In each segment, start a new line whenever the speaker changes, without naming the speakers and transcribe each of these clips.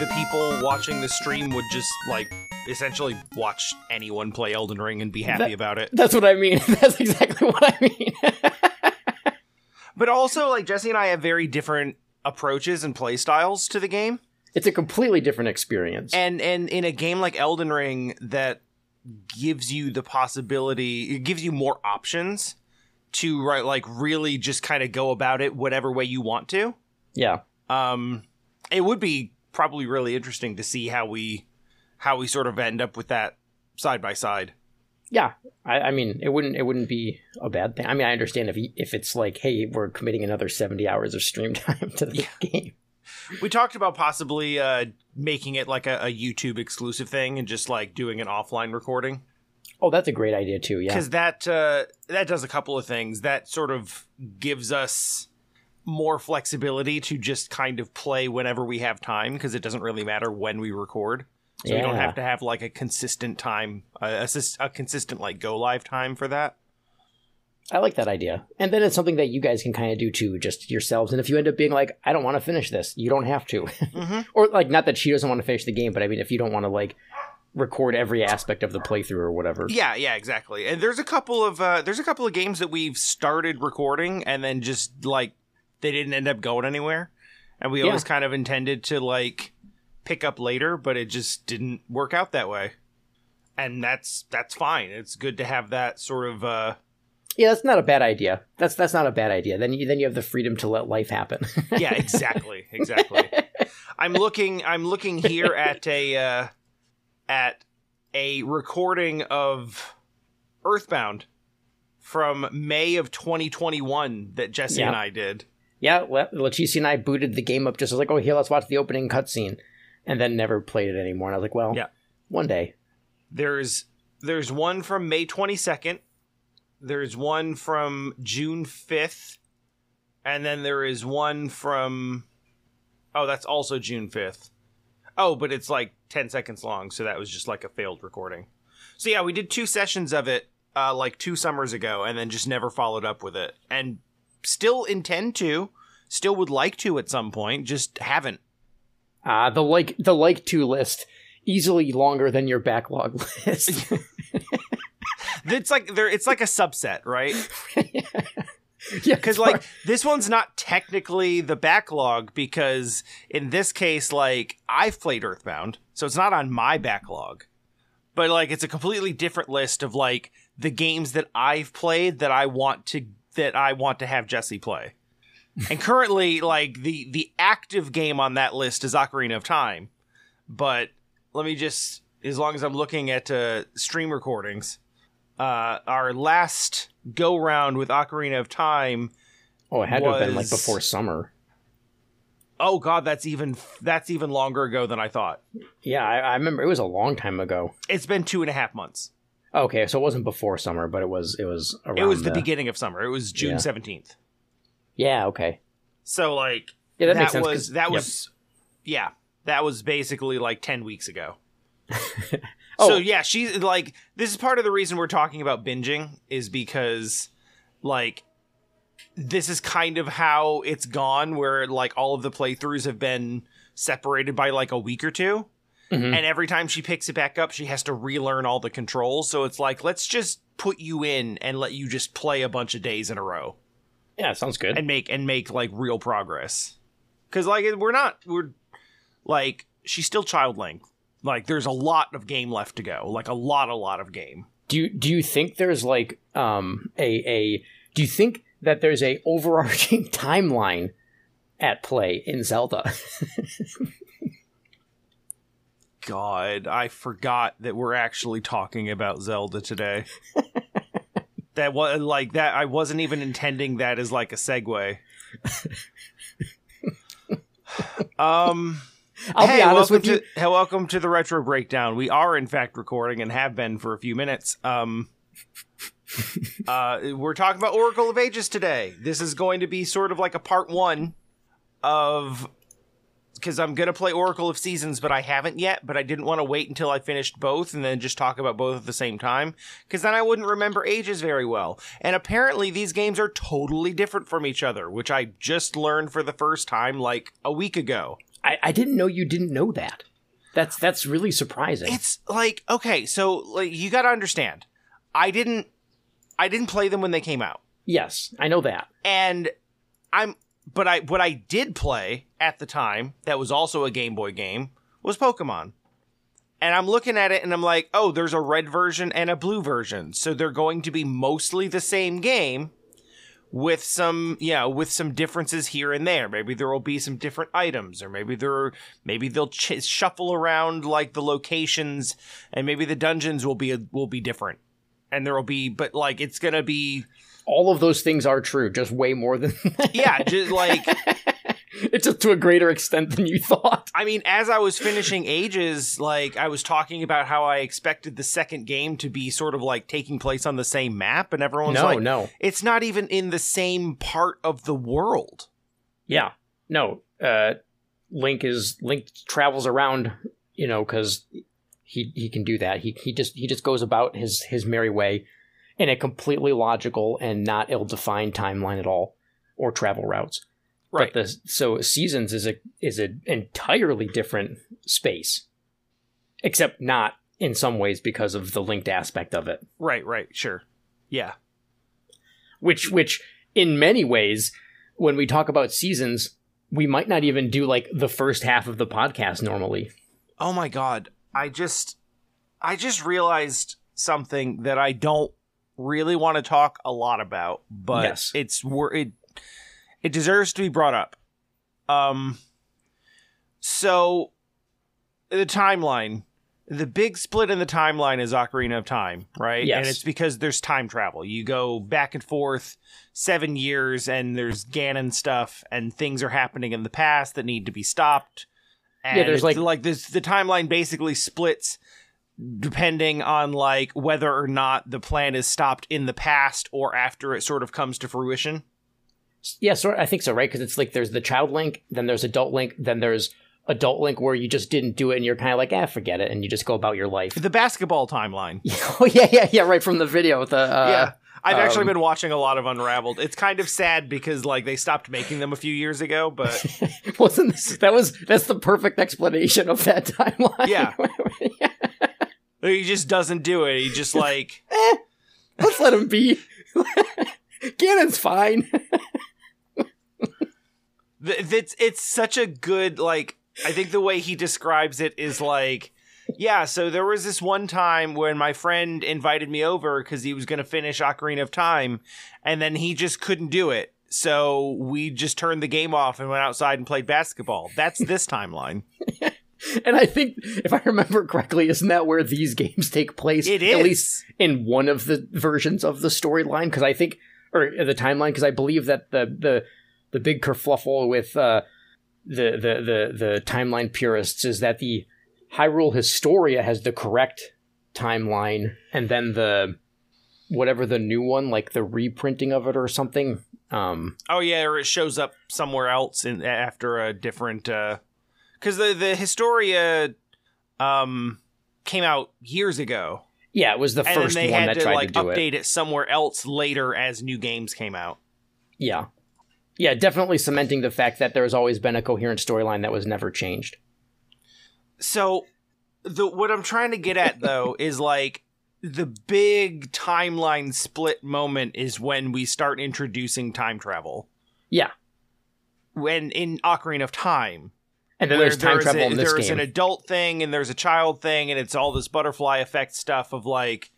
the people watching the stream would just like essentially watch anyone play Elden Ring and be happy
That-
about it.
That's what I mean. That's exactly what I mean.
But also, like Jesse and I have very different approaches and play styles to the game.
it's a completely different experience.
and and in a game like Elden Ring that gives you the possibility it gives you more options to right like really just kind of go about it whatever way you want to
yeah.
um it would be probably really interesting to see how we how we sort of end up with that side by side
Yeah, I, I mean, it wouldn't it wouldn't be a bad thing. I mean, I understand if if it's like, hey, we're committing another seventy hours of stream time to the game.
we talked about possibly uh making it like a, a youtube exclusive thing and just like doing an offline recording
Oh, that's a great idea too. Yeah,
because that uh, that does a couple of things. That sort of gives us more flexibility to just kind of play whenever we have time because it doesn't really matter when we record. So we don't have to have like a consistent time, a, a, a consistent like go live time for that.
I like that idea. And then it's something that you guys can kind of do too, just yourselves. And if you end up being like, I don't want to finish this, you don't have to.
Mhm.
or like, not that she doesn't want to finish the game, but I mean, if you don't want to like record every aspect of the playthrough or whatever.
Yeah, yeah, exactly. And there's a couple of uh, there's a couple of games that we've started recording and then just like they didn't end up going anywhere, and we
Yeah.
always kind of intended to like pick up later, but it just didn't work out that way. And that's that's fine. It's good to have that sort of uh
Yeah, that's not a bad idea. That's that's not a bad idea. Then you then you have the freedom to let life happen.
yeah, exactly, exactly. I'm looking I'm looking here at a uh at a recording of Earthbound from May of 2021 that Jesse
Yeah.
and I did.
Yeah, well, Leticia and I booted the game up just as like, oh, here, let's watch the opening cutscene, and then never played it anymore. And I was like, well,
Yeah.
one day.
There's there's one from May 22nd. There's one from June 5th. And then there is one from Oh, that's also June 5th. Oh, but it's like 10 seconds long, so that was just like a failed recording. So yeah, we did two sessions of it uh like 2 summers ago and then just never followed up with it. And still intend to, still would like to at some point, just haven't.
Uh, the like the like to list easily longer than your backlog list.
It's like there it's like a subset, right?
yeah,
because like this one's not technically the backlog because in this case like i've played earthbound so it's not on my backlog but like it's a completely different list of like the games that i've played that i want to that i want to have jesse play and currently like the the active game on that list is ocarina of time but let me just as long as i'm looking at uh, stream recordings uh, our last go round with Ocarina of Time.
oh, it had to have been like before summer.
Oh God, that's even that's even longer ago than I thought.
Yeah, I, I remember it was a long time ago.
It's been two and a half months.
Okay, so it wasn't before summer, but it was it was around.
It was the, beginning of summer. It was June seventeenth.
Yeah, okay.
So like
Yeah, that,
that,
makes sense.
was that
yep.
was yeah that was basically like ten weeks ago.
Oh.
So yeah, she's like this is part of the reason we're talking about binging is because like this is kind of how it's gone where like all of the playthroughs have been separated by like a week or two.
Mhm.
And every time she picks it back up, she has to relearn all the controls. So it's like, let's just put you in and let you just play a bunch of days in a row
yeah, sounds good.
and make and make like real progress. Because like we're not we're like she's still child length. Like there's a lot of game left to go. Like a lot, a lot of game.
do you do you think there's like um a a do you think that there's a overarching timeline at play in Zelda?
God, I forgot that we're actually talking about Zelda today. that was like that. I wasn't even intending that as like a segue. um.
I'll
hey,
be honest
welcome
with you.
to, welcome to the retro breakdown. We are in fact recording and have been for a few minutes. Um, uh, we're talking about Oracle of Ages today. This is going to be sort of like a part one of because I'm gonna play Oracle of Seasons, but I haven't yet. But I didn't want to wait until I finished both and then just talk about both at the same time because then I wouldn't remember Ages very well. And apparently, these games are totally different from each other, which I just learned for the first time like a week ago.
I, I didn't know you didn't know that. That's that's really surprising.
It's like okay, so like you got to understand. I didn't I didn't play them when they came out.
yes, I know that.
And I'm but I what I did play at the time that was also a Game Boy game was Pokemon. And I'm looking at it and I'm like, "Oh, there's a red version and a blue version. So they're going to be mostly the same game." with some you know with some differences here and there maybe there will be some different items or maybe there maybe they'll ch- shuffle around like the locations and maybe the dungeons will be will be different and there will be but like it's gonna be
All of those things are true, just way more than
yeah just like
it's just to a greater extent than you thought.
i mean as i was finishing ages like i was talking about how i expected the second game to be sort of like taking place on the same map and everyone's
No,
like
no. No.
It's not even in the same part of the world
Yeah. No. Uh Link is Link travels around, you know, cuz he he can do that. He he just he just goes about his his merry way in a completely logical and not ill-defined timeline at all or travel routes.
right
But the so seasons is a is an entirely different space. Except not in some ways because of the linked aspect of it.
right right sure yeah
which which in many ways when we talk about seasons we might not even do like the first half of the podcast normally
Oh my god. I just I just realized something that I don't really want to talk a lot about, but
Yes.
it's it it deserves to be brought up. Um so the timeline the big split in the timeline is Ocarina of Time, right?
Yes.
And it's because there's time travel. You go back and forth seven years, and there's Ganon stuff, and things are happening in the past that need to be stopped. And
Yeah, there's like-
like this. The timeline basically splits depending on like whether or not the plan is stopped in the past or after it sort of comes to fruition.
yeah sort i think so right because it's like there's the child link then there's adult link then there's adult link where you just didn't do it and you're kind of like ah forget it and you just go about your life
The basketball timeline.
oh yeah yeah yeah right from the video the uh,
yeah. I've actually
um,
been watching a lot of Unraveled. It's kind of sad because like they stopped making them a few years ago, but
wasn't this, that was that's the perfect explanation of that timeline
Yeah. he just doesn't do it. He just like
eh, let's let him be Ganon's fine
it's it's such a good like I think the way he describes it is like yeah, so there was this one time when my friend invited me over cuz he was going to finish Ocarina of Time and then he just couldn't do it. So we just turned the game off and went outside and played basketball. That's this timeline.
And I think, if I remember correctly, isn't that where these games take place?
It
At least in one of the versions of the storyline, because I think, or the timeline, because I believe that the the the big kerfluffle with uh, the the the the timeline purists is that the Hyrule Historia has the correct timeline, and then the whatever the new one, like the reprinting of it or something. Um,
Oh yeah, or it shows up somewhere else in after a different uh cuz the the Historia um came out years ago.
yeah, it was the first
they
one
had
that
to
tried
like
to do it.
update it. somewhere else later as new games came out.
Yeah. Yeah, definitely cementing the fact that there's always been a coherent storyline that was never changed.
So the what I'm trying to get at though is like the big timeline split moment is when we start introducing time travel.
Yeah.
When in Ocarina of Time.
And then there's time
there's
travel
a-
in this
there's
game.
an adult thing and there's a child thing and it's all this butterfly effect stuff of like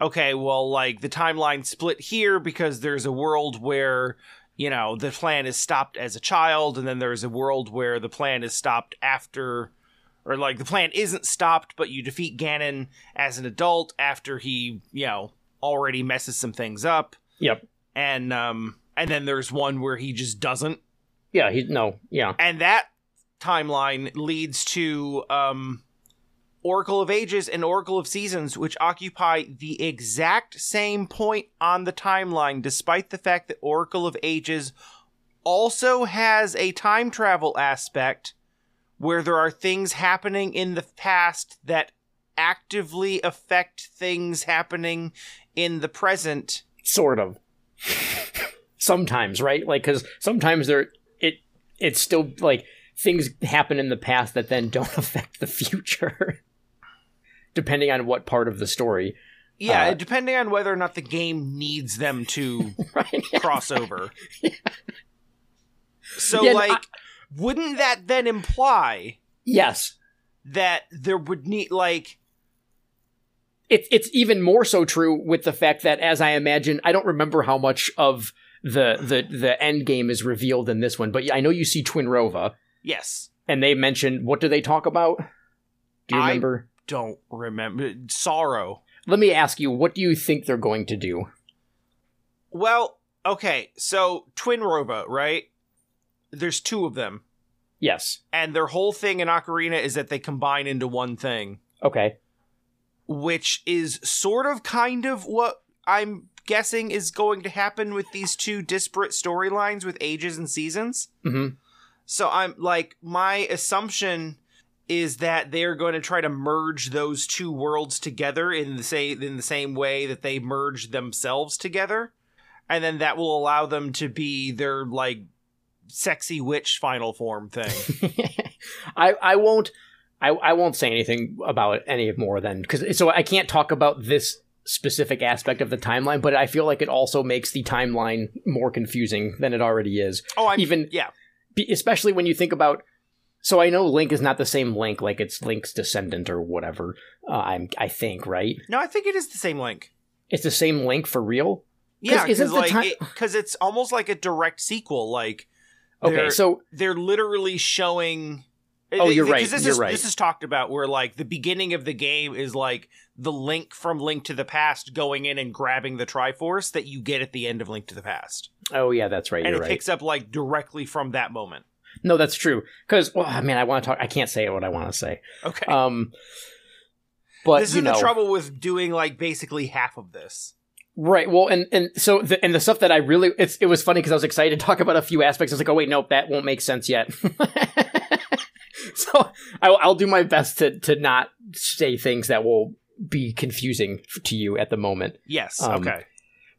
okay well like the timeline split here because there's a world where you know the plan is stopped as a child and then there's a world where the plan is stopped after or like the plan isn't stopped but you defeat Ganon as an adult after he you know already messes some things up
Yep.
and um and then there's one where he just doesn't
Yeah, he no, yeah.
and that timeline leads to um Oracle of Ages and Oracle of Seasons, which occupy the exact same point on the timeline, despite the fact that Oracle of Ages also has a time travel aspect where there are things happening in the past that actively affect things happening in the present.
Sort of. sometimes, right? Like cuz sometimes there it it's still like things happen in the past that then don't affect the future, depending on what part of the story.
Yeah,
Uh,
depending on whether or not the game needs them to
Right?
cross over. So,
Yeah,
like, wouldn't that then imply
yes.
that there would need, like,
It's it's even more so true with the fact that, as I imagine, I don't remember how much of the the the end game is revealed in this one, but I know you see Twinrova,
yes,
and they mentioned what do they talk about? Do you
I-
remember?
don't remember. Sorrow.
Let me ask you, what do you think they're going to do?
Well, okay, so Twinrova, right? There's two of them.
Yes.
And their whole thing in Ocarina is that they combine into one thing,
Okay.
which is sort of kind of what I'm guessing is going to happen with these two disparate storylines with ages and seasons.
hmm
So I'm like, my assumption is that they're going to try to merge those two worlds together in the say in the same way that they merged themselves together, and then that will allow them to be their like sexy witch final form thing.
I I won't I I won't say anything about it any more than because so I can't talk about this specific aspect of the timeline, but I feel like it also makes the timeline more confusing than it already is.
Oh, I'm
Even-
yeah.
Especially when you think about. So I know Link is not the same Link, like it's Link's descendant or whatever. Uh, I'm I think right.
No, I think it is the same link.
It's the same Link for real.
Yeah, because like
ti-
because it's almost like a direct sequel. Like
Okay, so
they're literally showing.
Oh, you're right,
This
you're
is,
right.
This is talked about where like the beginning of the game is like the link from Link to the Past going in and grabbing the Triforce that you get at the end of Link to the Past,
oh yeah, that's right.
and it
right.
picks up like directly from that moment.
no, that's true. Because well, I mean, I want to talk. I can't say what I want to say.
Okay,
Um, but
this is
know,
the trouble with doing like basically half of this.
Right. Well, and and so the, and the stuff that I really it's it was funny because I was excited to talk about a few aspects. I was like, oh wait, nope, that won't make sense yet. so I'll, I'll do my best to to not say things that will be confusing to you at the moment.
Yes.
Um,
okay.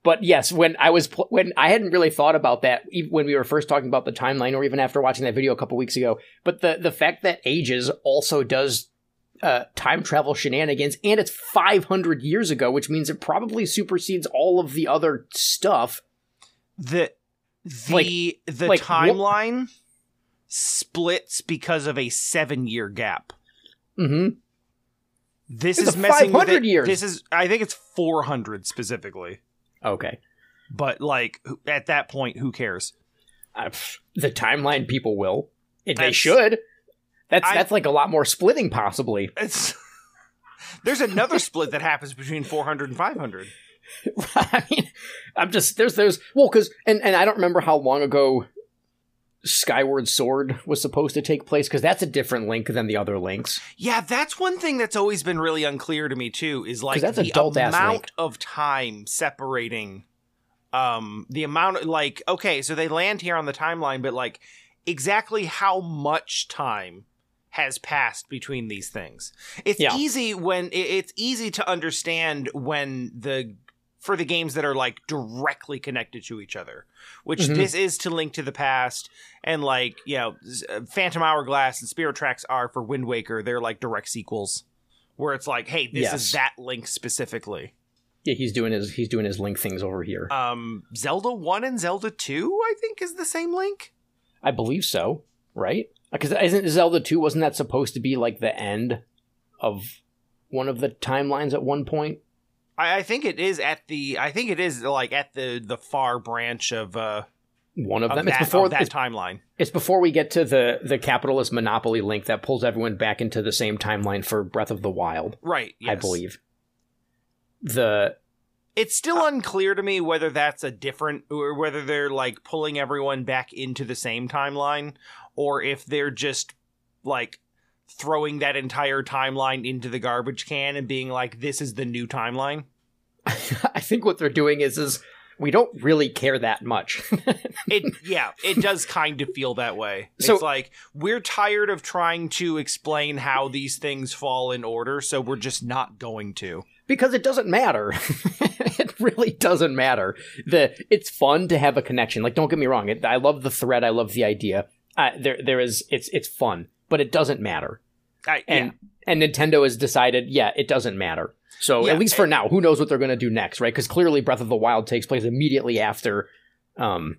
But yes, when I was pl- when I hadn't really thought about that when we were first talking about the timeline, or even after watching that video a couple weeks ago. But the the fact that Ages also does uh, time travel shenanigans, and it's 500 years ago, which means it probably supersedes all of the other stuff.
The the
like-
the
like, wh-
timeline splits because of a seven year gap.
hmm
This
It's
is messing with
500
it.
years.
This is I think it's 400 specifically.
Okay.
But like at that point who cares?
Uh, the timeline people will. They
That's-
should. That's
I-
that's like a lot more splitting, possibly.
It's There's another split that happens between 400 and 500.
I mean, I'm just there's there's well, because and and I don't remember how long ago Skyward Sword was supposed to take place because that's a different link than the other links.
Yeah, that's one thing that's always been really unclear to me too is like
that's
the
adult-ass
amount of time separating um the amount of like okay, so they land here on the timeline but like exactly how much time has passed between these things. It's
Yeah.
easy when it's easy to understand when the for the games that are like directly connected to each other, which
Mhm.
this is to Link to the Past, and like you know, uh, Phantom Hourglass and Spirit Tracks are for Wind Waker. They're like direct sequels, where it's like, hey, this
Yes.
is that Link specifically.
Yeah, he's doing his he's doing his link things over here.
Um, Zelda One and Zelda Two, I think, is the same Link.
I believe so, right? Because isn't Zelda two wasn't that supposed to be like the end of one of the timelines at one point?
I, I think it is at the. I think it is like at the the far branch of uh
One of
of
them.
that,
it's before
that
it's,
timeline.
it's before we get to the the capitalist monopoly link that pulls everyone back into the same timeline for Breath of the Wild.
Right.
I believe. The
It's still unclear to me whether that's a different or whether they're like pulling everyone back into the same timeline or if they're just like throwing that entire timeline into the garbage can and being like this is the new timeline.
I think what they're doing is is we don't really care that much.
It yeah, it does kind of feel that way.
So-
it's like we're tired of trying to explain how these things fall in order, so we're just not going to.
because it doesn't matter. it really doesn't matter. The it's fun to have a connection. Like don't get me wrong, it, I love the thread, I love the idea. uh, there there is it's it's fun, but it doesn't matter.
I,
And and Nintendo has decided, yeah, it doesn't matter. So
Yeah,
at least for now, who knows what they're going to do next, right? Because clearly, Breath of the Wild takes place immediately after, um,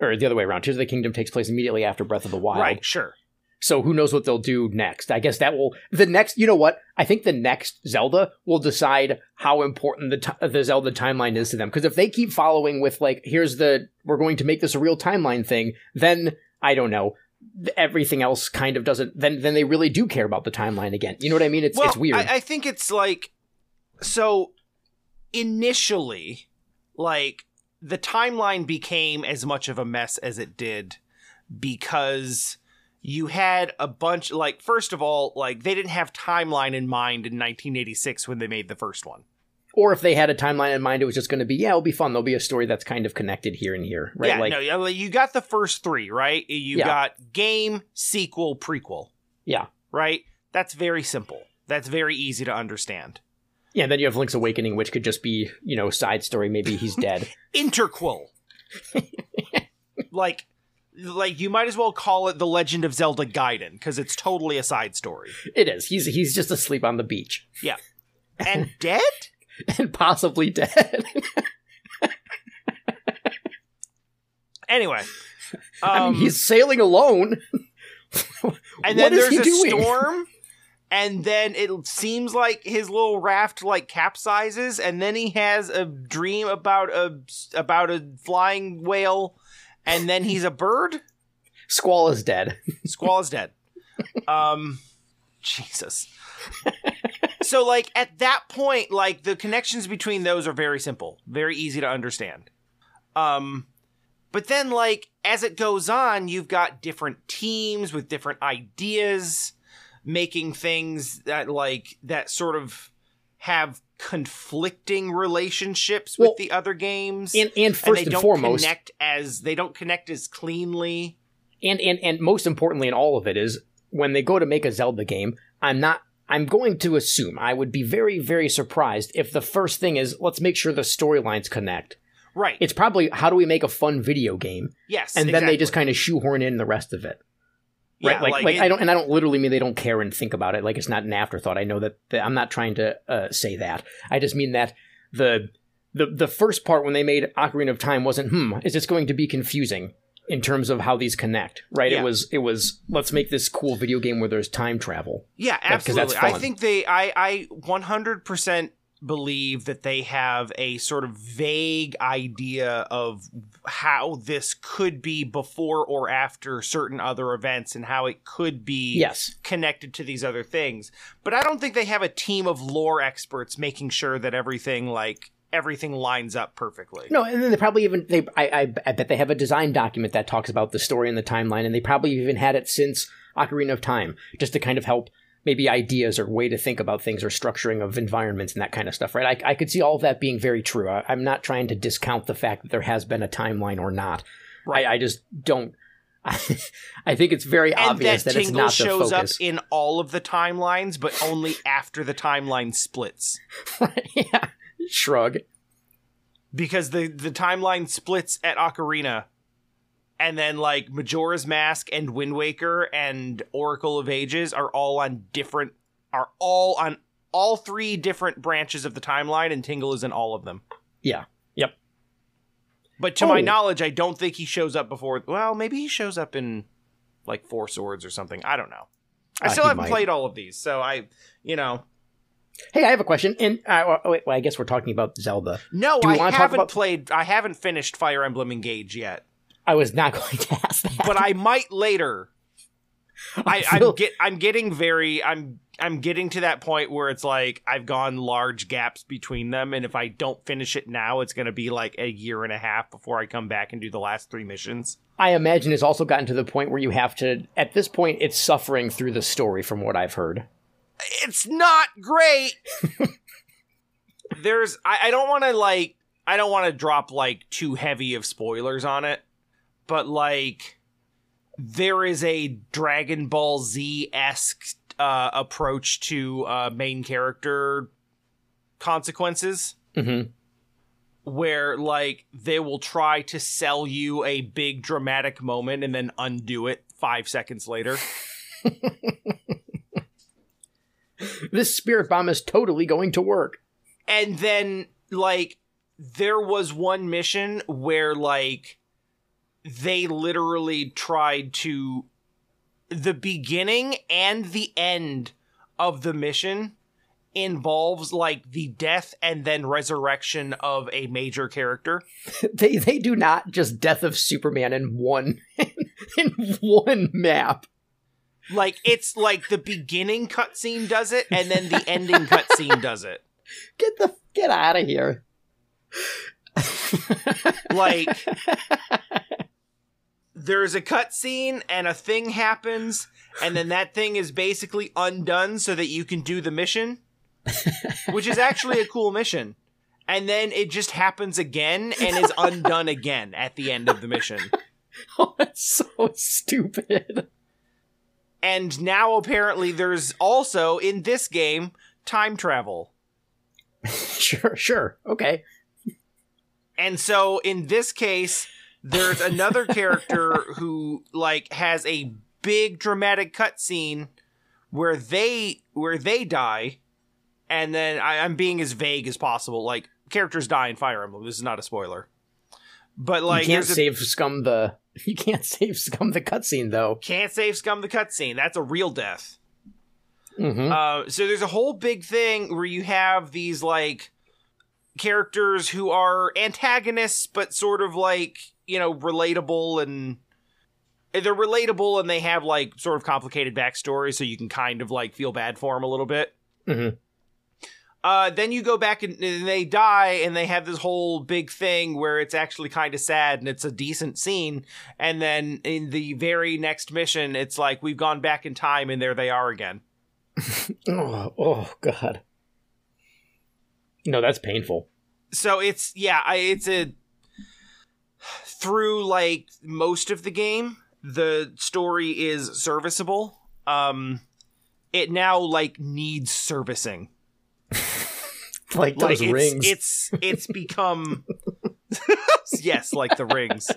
or the other way around. Tears of the Kingdom takes place immediately after Breath of the. Wild.
right, sure.
So who knows what they'll do next? I guess that will the next. You know what? I think the next Zelda will decide how important the ti the Zelda timeline is to them. Because if they keep following with like, here's the we're going to make this a real timeline thing, then I don't know. Th- Everything else kind of doesn't. Then then they really do care about the timeline again. You know what I mean? It's
well,
it's weird.
I, I think it's like so. Initially, like the timeline became as much of a mess as it did because you had a bunch. Like first of all, like they didn't have timeline in mind in 1986 when they made the first one.
Or if they had a timeline in mind, it was just going to be yeah, it'll be fun. There'll be a story that's kind of connected here and here, right?
Yeah,
like
no, you got the first three, right? You
Yeah.
got game, sequel, prequel,
yeah,
right? That's very simple. That's very easy to understand.
yeah. And then you have Link's Awakening, which could just be you know side story. Maybe he's dead.
Interquel. like like you might as well call it the Legend of Zelda Gaiden because it's totally a side story.
it is. He's he's just asleep on the beach Yeah,
And dead?
and possibly dead.
Anyway.
I
Um,
mean, he's sailing alone.
and then there's
he
a
doing?
storm and then it seems like his little raft like capsizes and then he has a dream about a about a flying whale and then he's a bird
Squall is dead.
squall is dead um jesus so like at that point like the connections between those are very simple very easy to understand. Um but then like as it goes on you've got different teams with different ideas making things that like that sort of have conflicting relationships with the other games.
And and
and
first
they
and,
don't
foremost,
connect as they don't connect as cleanly.
And, and and most importantly in all of it is when they go to make a Zelda game, I'm not I'm going to assume I would be very very surprised if the first thing is let's make sure the storylines connect.
right
It's probably how do we make a fun video game
yes
and then they just kind of shoehorn in the rest of it. Right?
yeah,
like, like,
it-
I don't and I don't literally mean they don't care and think about it like it's not an afterthought. I know that, that I'm not trying to uh, say that. I just mean that the the the first part when they made Ocarina of Time wasn't hmm is this going to be confusing in terms of how these connect, right?
Yeah.
It was it was let's make this cool video game where there's time travel.
Yeah, absolutely. I think they I I 100% believe that they have a sort of vague idea of how this could be before or after certain other events and how it could be
Yes.
connected to these other things. But I don't think they have a team of lore experts making sure that everything like everything lines up perfectly.
No, and then they probably even they I, I I bet they have a design document that talks about the story and the timeline, and they probably even had it since Ocarina of Time, just to kind of help maybe ideas or way to think about things or structuring of environments and that kind of stuff, right? I, I could see all of that being very true. I, I'm not trying to discount the fact that there has been a timeline or not.
Right.
I, I just don't. I, I think it's very
and
obvious
that
that, it's not the
shows up
focus.
in all of the timelines, but only after the timeline splits.
yeah, shrug.
because the the timeline splits at Ocarina, and then like Majora's Mask and Wind Waker and Oracle of Ages are all on different are all on all three different branches of the timeline, and Tingle is in all of them.
Yeah. Yep.
But to my
Oh.
knowledge, I don't think he shows up before. Well, maybe he shows up in like Four Swords or something. I don't know. I
Uh,
still haven't
might.
played all of these, so I, you know,
Hey, I have a question. And uh, oh, wait, well, I guess we're talking about Zelda.
no,
Do
I haven't
about-
played. I haven't finished Fire Emblem Engage yet.
I was not going to ask that.
but I might later. I, I'm get I'm getting very I'm I'm getting to that point where it's like I've gone large gaps between them, and if I don't finish it now, it's going to be like a year and a half before I come back and do the last three missions.
I imagine it's also gotten to the point where you have to. At this point, it's suffering through the story, from what I've heard.
It's not great. There's I, I don't want to like I don't want to drop like too heavy of spoilers on it, but like there is a Dragon Ball Z esque uh, approach to uh, main character consequences
Mm-hmm.
where like they will try to sell you a big dramatic moment and then undo it five seconds later.
this spirit bomb is totally going to work.
And then, like, there was one mission where, like, they literally tried to. The beginning and the end of the mission involves like the death and then resurrection of a major character.
they they do not just death of Superman in one in one map.
Like it's like the beginning cutscene does it, and then the ending cutscene does it.
Get the get out of here.
like there's a cutscene and a thing happens, and then that thing is basically undone so that you can do the mission, which is actually a cool mission. And then it just happens again and is undone again at the end of the mission.
Oh, that's so stupid.
And now apparently there's also in this game time travel.
sure, sure. Okay.
And so in this case, there's another character who like has a big dramatic cutscene where they where they die, and then I, I'm being as vague as possible. Like characters die in Fire Emblem. This is not a spoiler. But like
you can't
there's a-
save scum the you can't save scum the cutscene though.
can't save scum the cutscene. That's a real death.
Mm-hmm.
Uh, so there's a whole big thing where you have these like characters who are antagonists, but sort of like you know relatable and they're relatable and they have like sort of complicated backstories, so you can kind of like feel bad for them a little bit.
Mhm.
Uh, then you go back and, and they die, and they have this whole big thing where it's actually kind of sad and it's a decent scene. And then in the very next mission, it's like we've gone back in time, and there they are again.
Oh, oh god. No, that's painful.
so it's yeah I, it's a through like most of the game the story is serviceable um it now like needs servicing
Like
like
those
it's,
rings.
it's it's become yes like the rings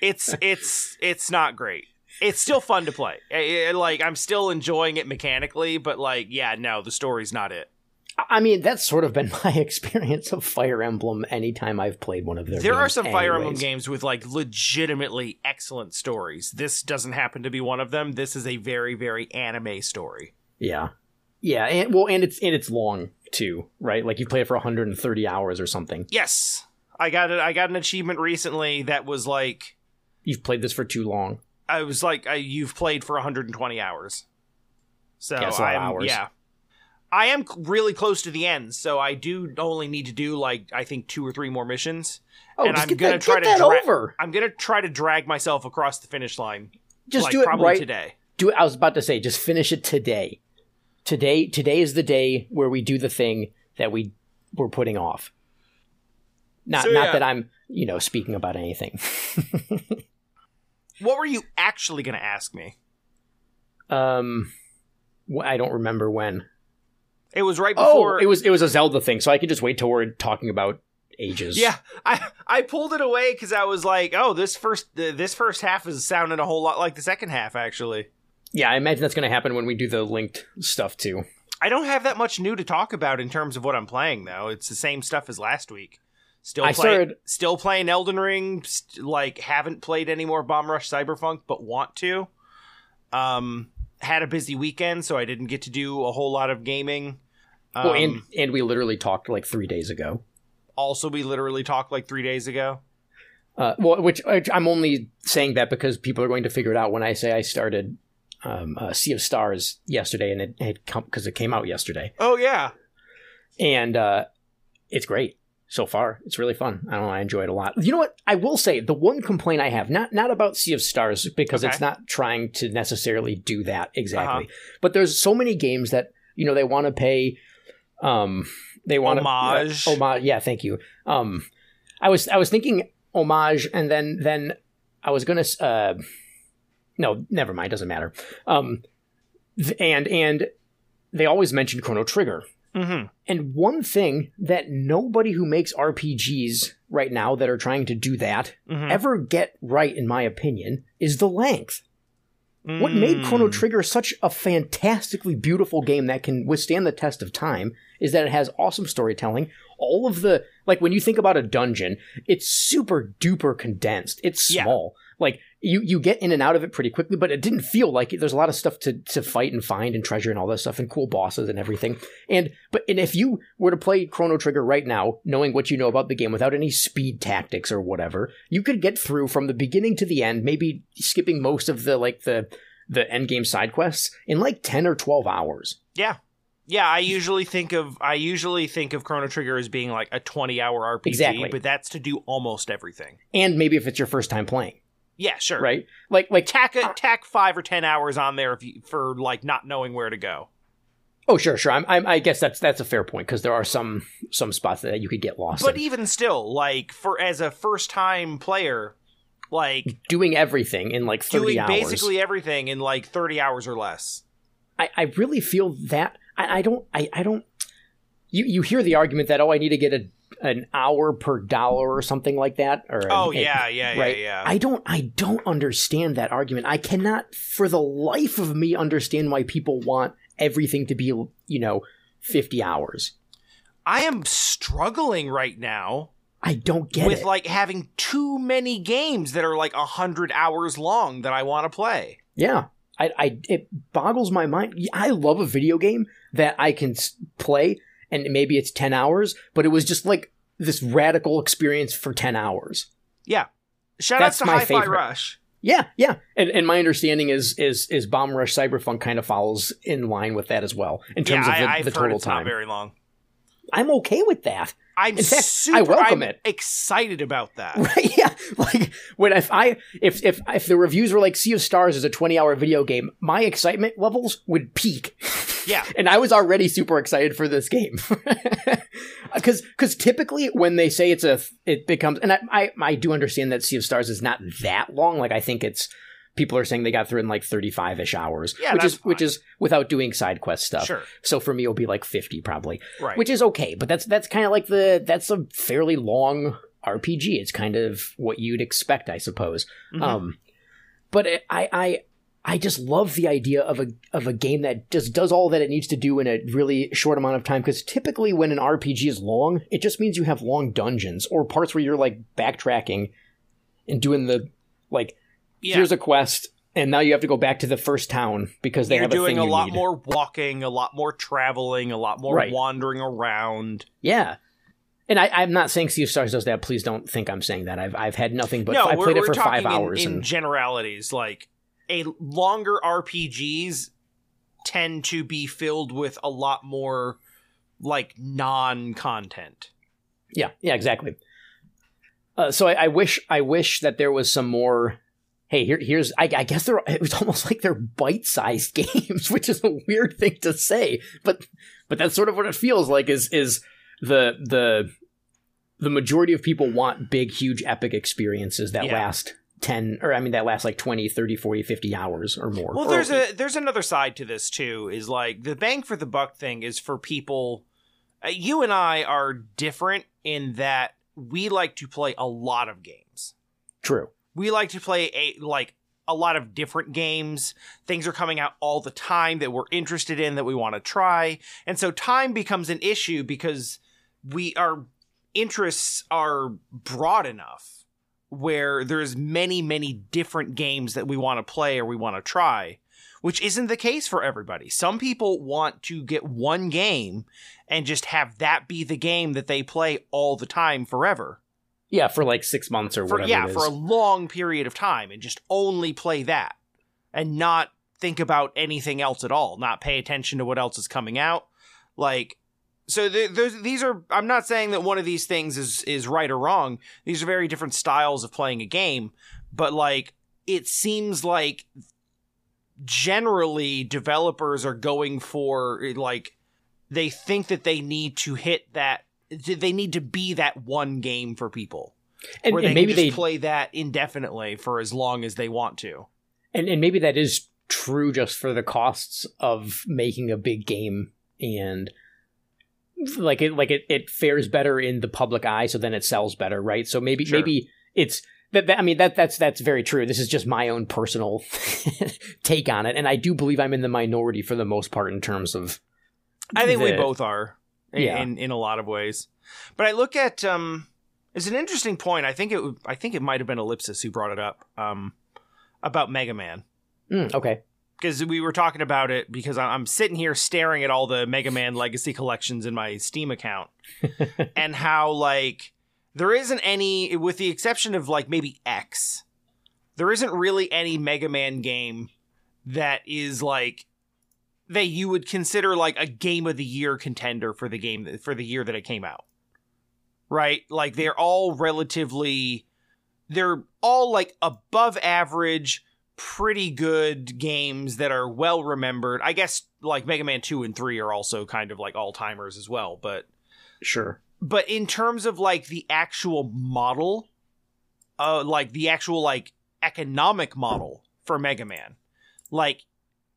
it's it's it's not great it's still fun to play I- I- like i'm still enjoying it mechanically but like yeah no the story's not it
I mean, that's sort of been my experience of Fire Emblem anytime I've played one of their
there are some Fire Emblem games with like legitimately excellent stories. This doesn't happen to be one of them. This is a very, very anime story.
Yeah. Yeah, and well and it's and it's long too, right? Like you play it for 130 hours or something.
Yes, I got it. I got an achievement recently that was like
You've played this for too long.
I was like I, you've played for 120 hours. So
Yeah, it's a lot of
I'm
hours.
yeah. I am really close to the end, so I do only need to do like I think two or three more missions.
Oh,
And I'm gonna
that,
try
get
to
that
dra-
over.
I'm gonna try to drag myself across the finish line.
Just
like,
do it
probably
right
today.
do it. I was about to say, just finish it today. Today, today is the day where we do the thing that we were putting off. Not,
So,
not
yeah.
that I'm, you know, speaking about anything.
What were you actually gonna ask me?
um, I don't remember when.
It was right
Oh,
before
it was it was a Zelda thing, so I could just wait till we're talking about ages.
Yeah, I I pulled it away because I was like, oh, this first this first half is sounding a whole lot like the second half. Actually,
yeah. I imagine that's going to happen when we do the linked stuff too.
I don't have that much new to talk about in terms of what I'm playing though. It's the same stuff as last week. Still
I
play,
started-
still playing Elden Ring. St- like haven't played any more Bomb Rush Cyberpunk, but want to. Um, had a busy weekend, so I didn't get to do a whole lot of gaming. Um,
well, and and we literally talked like three days ago.
also, we literally talked like three days ago.
Uh, well, which, which I'm only saying that because people are going to figure it out when I say I started um, uh, Sea of Stars yesterday, and it had come because it came out yesterday,
Oh yeah,
and uh, it's great so far. It's really fun. I don't know. I enjoy it a lot. You know what? I will say the one complaint I have not not about Sea of Stars because
Okay.
it's not trying to necessarily do that exactly, but there's so many games that you know they want to pay. Um, they want
Homage.
To, uh, homage. Yeah, thank you. Um, I was I was thinking homage, and then then I was gonna. Uh, no, never mind. Doesn't matter. Um, and and they always mention Chrono Trigger.
mm-hmm.
And one thing that nobody who makes RPGs right now that are trying to do that
Mm-hmm.
ever get right, in my opinion, is the length. What made Chrono
Mm.
Trigger such a fantastically beautiful game that can withstand the test of time is that it has awesome storytelling. All of the like when you think about a dungeon, it's super duper condensed. It's
Yeah.
Like you you get in and out of it pretty quickly, but it didn't feel like it. There's a lot of stuff to to fight and find and treasure and all that stuff and cool bosses and everything. And but and if you were to play Chrono Trigger right now, knowing what you know about the game without any speed tactics or whatever, you could get through from the beginning to the end, maybe skipping most of the like the the end game side quests in like 10 or 12 hours.
Yeah. Yeah, I usually think of I usually think of Chrono Trigger as being like a 20-hour RPG,
Exactly.
but that's to do almost everything.
And maybe if it's your first time playing,
Yeah, sure.
right? Like like
Tack a, uh, tack 5 or 10 hours on there if you, for like not knowing where to go.
oh sure sure. I'm, I'm I guess that's that's a fair point because there are some some spots that you could get lost
But
in.
even still, like for as a first-time player, like
doing everything in like 30
doing
hours.
basically everything in like 30 hours or less.
I, I really feel that I, I don't I, I don't you you hear the argument that oh I need to get a an hour per dollar or something like that or
Oh
an-
yeah, yeah, yeah,
right?
yeah.
I don't I don't understand that argument. I cannot for the life of me understand why people want everything to be you know 50 hours.
I am struggling right now
I don't get
with
it.
like having too many games that are like a hundred hours long that I want to play.
yeah. I, I it boggles my mind. I love a video game that I can play and maybe it's 10 hours but it was just like this radical experience for 10 hours Yeah.
Shout
That's
out to
my
Hi-Fi
favorite.
Rush.
Yeah, yeah, and and my understanding is is is Bomb Rush Cyberpunk kind of follows in line with that as well in terms
yeah,
of the,
I, I've
the
heard
total
it's
time.
very long.
I'm okay with that.
I'm
In fact, I welcome
I'm
it.
excited about that.
Right? Yeah, like when if I if if if the reviews were like Sea of Stars is a 20 hour video game, my excitement levels would peak.
Yeah.
and I was already super excited for this game because because typically when they say it's a it becomes and I, I I do understand that Sea of Stars is not that long. Like I think it's people are saying they got through in like 35 ish hours,
Yeah,
which is which is without doing side quest stuff.
Sure.
So for me, it'll be like 50 probably,
Right.
which is okay. But that's that's kind of like the that's a fairly long RPG. It's kind of what you'd expect, I suppose.
Mhm.
Um, but it, I, I, I just love the idea of a of a game that just does all that it needs to do in a really short amount of time. Because typically, when an RPG is long, it just means you have long dungeons or parts where you're like backtracking and doing the like.
Yeah.
Here's a quest, and now you have to go back to the first town because they
You're
have a
doing a lot
need.
more walking, a lot more traveling, a lot more
Right.
wandering around.
Yeah. And I, I'm not saying Sea of Stars does that. Please don't think I'm saying that. I've I've had nothing but
no,
I played it for five
in-
hours
in,
and
generalities. Like a longer RPGs tend to be filled with a lot more like non-content.
Yeah, yeah, exactly. Uh, so I, I wish I wish that there was some more. Hey, here, here's. I, I guess they're. It was almost like they're bite-sized games, which is a weird thing to say, but but that's sort of what it feels like. Is is the the the majority of people want big, huge, epic experiences that
Yeah.
last 10 or I mean that last like 20, 30, 40, 50 hours or more.
Well,
Or-
there's a there's another side to this too. Is like the bang for the buck thing is for people. Uh, you and I are different in that we like to play a lot of games.
true.
We like to play a like a lot of different games. Things are coming out all the time that we're interested in that we want to try. And so time becomes an issue because we our interests are broad enough where there's many many different games that we want to play or we want to try, which isn't the case for everybody. Some people want to get one game and just have that be the game that they play all the time forever
Yeah, for like 6 months or
for
whatever
yeah
it is.
for a long period of time and just only play that and not think about anything else at all not pay attention to what else is coming out like so th- there's, these are i'm not saying that one of these things is is right or wrong these are very different styles of playing a game but like it seems like generally developers are going for like they think that they need to hit that they need to be that one game for people
and,
where
and
they
maybe
can
they
just play that indefinitely for as long as they want to.
and, and maybe that is true just for the costs of making a big game and like it like it, it fares better in the public eye so then it sells better right so maybe
Sure.
maybe it's that, that, I mean that that's that's very true. This is just my own personal take on it, and I do believe I'm in the minority for the most part in terms of.
I think we both are
Yeah.
in in a lot of ways. But I look at um it's an interesting point. I think it I think it might have been Ellipsis who brought it up um about Mega Man.
Mm, okay.
because we were talking about it because I'm sitting here staring at all the Mega Man Legacy collections in my Steam account and how like there isn't any with the exception of like maybe X there isn't really any Mega Man game that is like that you would consider like a game of the year contender for the game for the year that it came out. Right? Like they're all relatively they're all like above average pretty good games that are well remembered. I guess like Mega Man 2 and 3 are also kind of like all timers as well, but
Sure.
but in terms of like the actual model uh like the actual like economic model for Mega Man, like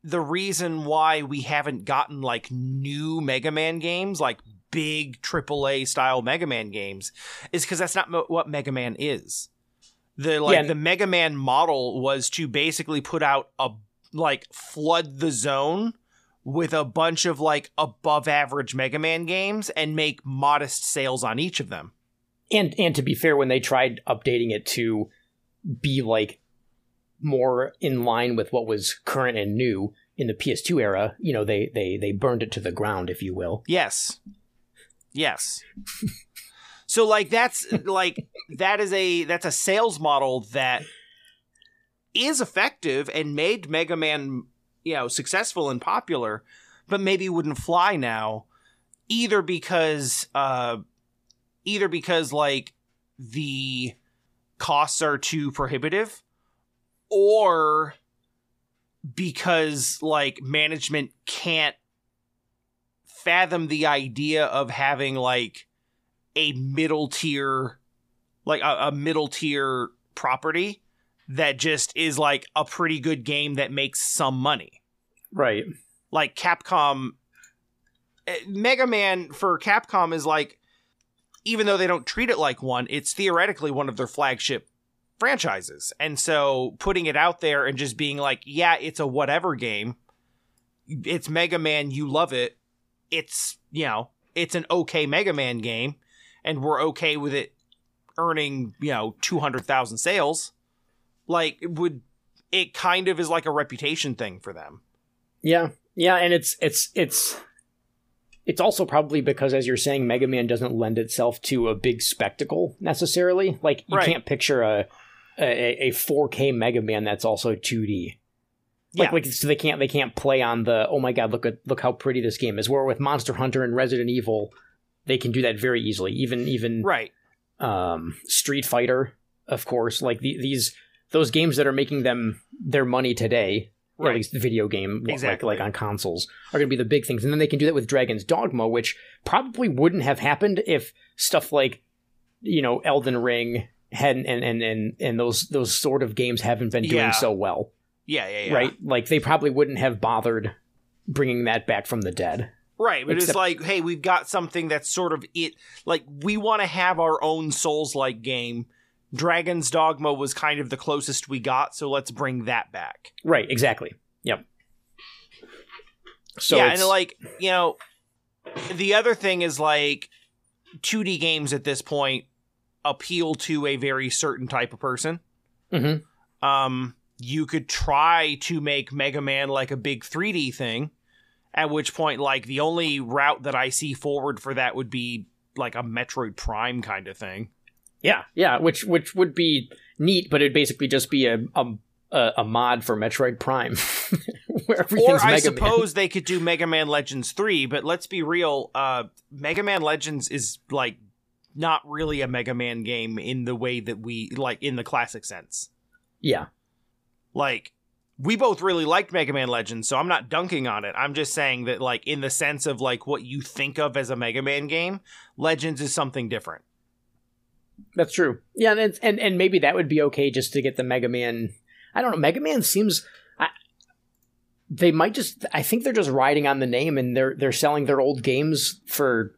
the reason why we haven't gotten like new Mega Man games, like big AAA style Mega Man games, is because that's not mo- what Mega Man is. The like
Yeah.
the Mega Man model was to basically put out a like flood the zone with a bunch of like above average Mega Man games and make modest sales on each of them.
And and to be fair, when they tried updating it to be like more in line with what was current and new in the PS2 era, you know, they they they burned it to the ground, if you will.
Yes. Yes. so like that's like that is a that's a sales model that is effective and made Mega Man, you know, successful and popular, but maybe wouldn't fly now either because uh either because like the costs are too prohibitive or because like management can't fathom the idea of having like a middle tier like a, a middle tier property that just is like a pretty good game that makes some money
Right.
like capcom eh, mega man for capcom is like even though they don't treat it like one it's theoretically one of their flagship franchises. And so putting it out there and just being like yeah it's a whatever game. It's mega man you love it. It's you know it's an okay mega man game and we're okay with it earning you know 200,000 sales like it would it kind of is like a reputation thing for them.
Yeah, yeah, and it's it's it's it's also probably because, as you're saying, Mega Man doesn't lend itself to a big spectacle necessarily. Like you
Right.
can't picture a a, a 4K Mega Man that's also 2D. Like,
Yeah.
like so they can't they can't play on the oh my god look at look how pretty this game is. Where with Monster Hunter and Resident Evil, they can do that very easily. Even even
right
um, Street Fighter, of course, like the, these those games that are making them their money today, or
Right.
at least the video game, like- like, on consoles, are going to be the big things. And then they can do that with Dragon's Dogma, which probably wouldn't have happened if stuff like you know Elden Ring had and and and and those those sort of games haven't been doing
Yeah.
so well,
yeah yeah yeah
right? Like they probably wouldn't have bothered bringing that back from the dead.
Right, but it's like, hey, we've got something that's sort of it. Like, we want to have our own Souls like game. Dragon's Dogma was kind of the closest we got, so let's bring that back.
Right, exactly. Yep. So
yeah,
it's-
and like, you know, the other thing is like 2D games at this point appeal to a very certain type of person.
Mhm.
Um, you could try to make Mega Man like a big 3D thing, at which point, like, the only route that I see forward for that would be like a Metroid Prime kind of thing.
Yeah, yeah, which which would be neat, but it'd basically just be a a, a, mod for Metroid Prime, where everything's
or I
Mega
suppose they could do Mega Man Legends 3, but let's be real, uh, Mega Man Legends is like not really a Mega Man game in the way that we like in the classic sense.
Yeah,
Like we both really liked Mega Man Legends, so I'm not dunking on it. I'm just saying that like in the sense of like what you think of as a Mega Man game, Legends is something different.
that's true. Yeah, and and and maybe that would be okay just to get the Mega Man. I don't know. Mega Man seems. I, they might just. I think they're just riding on the name, and they're they're selling their old games for.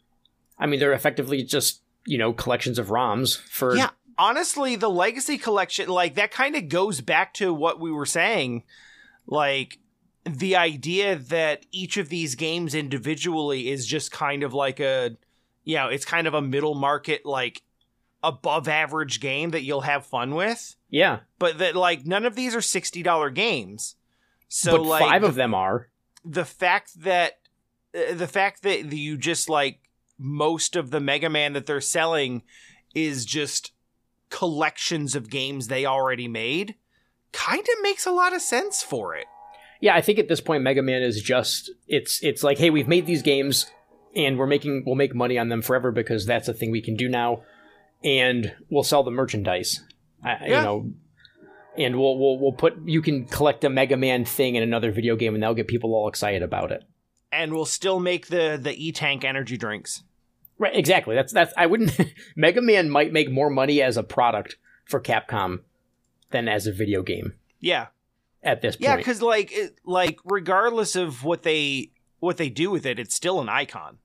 I mean, they're effectively just you know collections of ROMs for
Yeah. honestly, the Legacy Collection, like that, kind of goes back to what we were saying, like the idea that each of these games individually is just kind of like a, you know, it's kind of a middle market, like above average game that you'll have fun with.
Yeah,
But that, like, none of these are sixty dollar games. So,
but
like,
five of them are.
the fact that uh, the fact that you just like most of the Mega Man that they're selling is just collections of games they already made kind of makes a lot of sense for it.
Yeah, I think at this point Mega Man is just it's it's like, hey, we've made these games and we're making we'll make money on them forever because that's a thing we can do now, and we'll sell the merchandise. I,
Yeah.
You know, and we'll we'll we'll put you can collect a Mega Man thing in another video game and that'll get people all excited about it.
And we'll still make the the E Tank energy drinks.
Right, exactly. That's that's I wouldn't Mega Man might make more money as a product for Capcom than as a video game
Yeah.
at this point.
Yeah, cuz like it, like regardless of what they what they do with it, it's still an icon.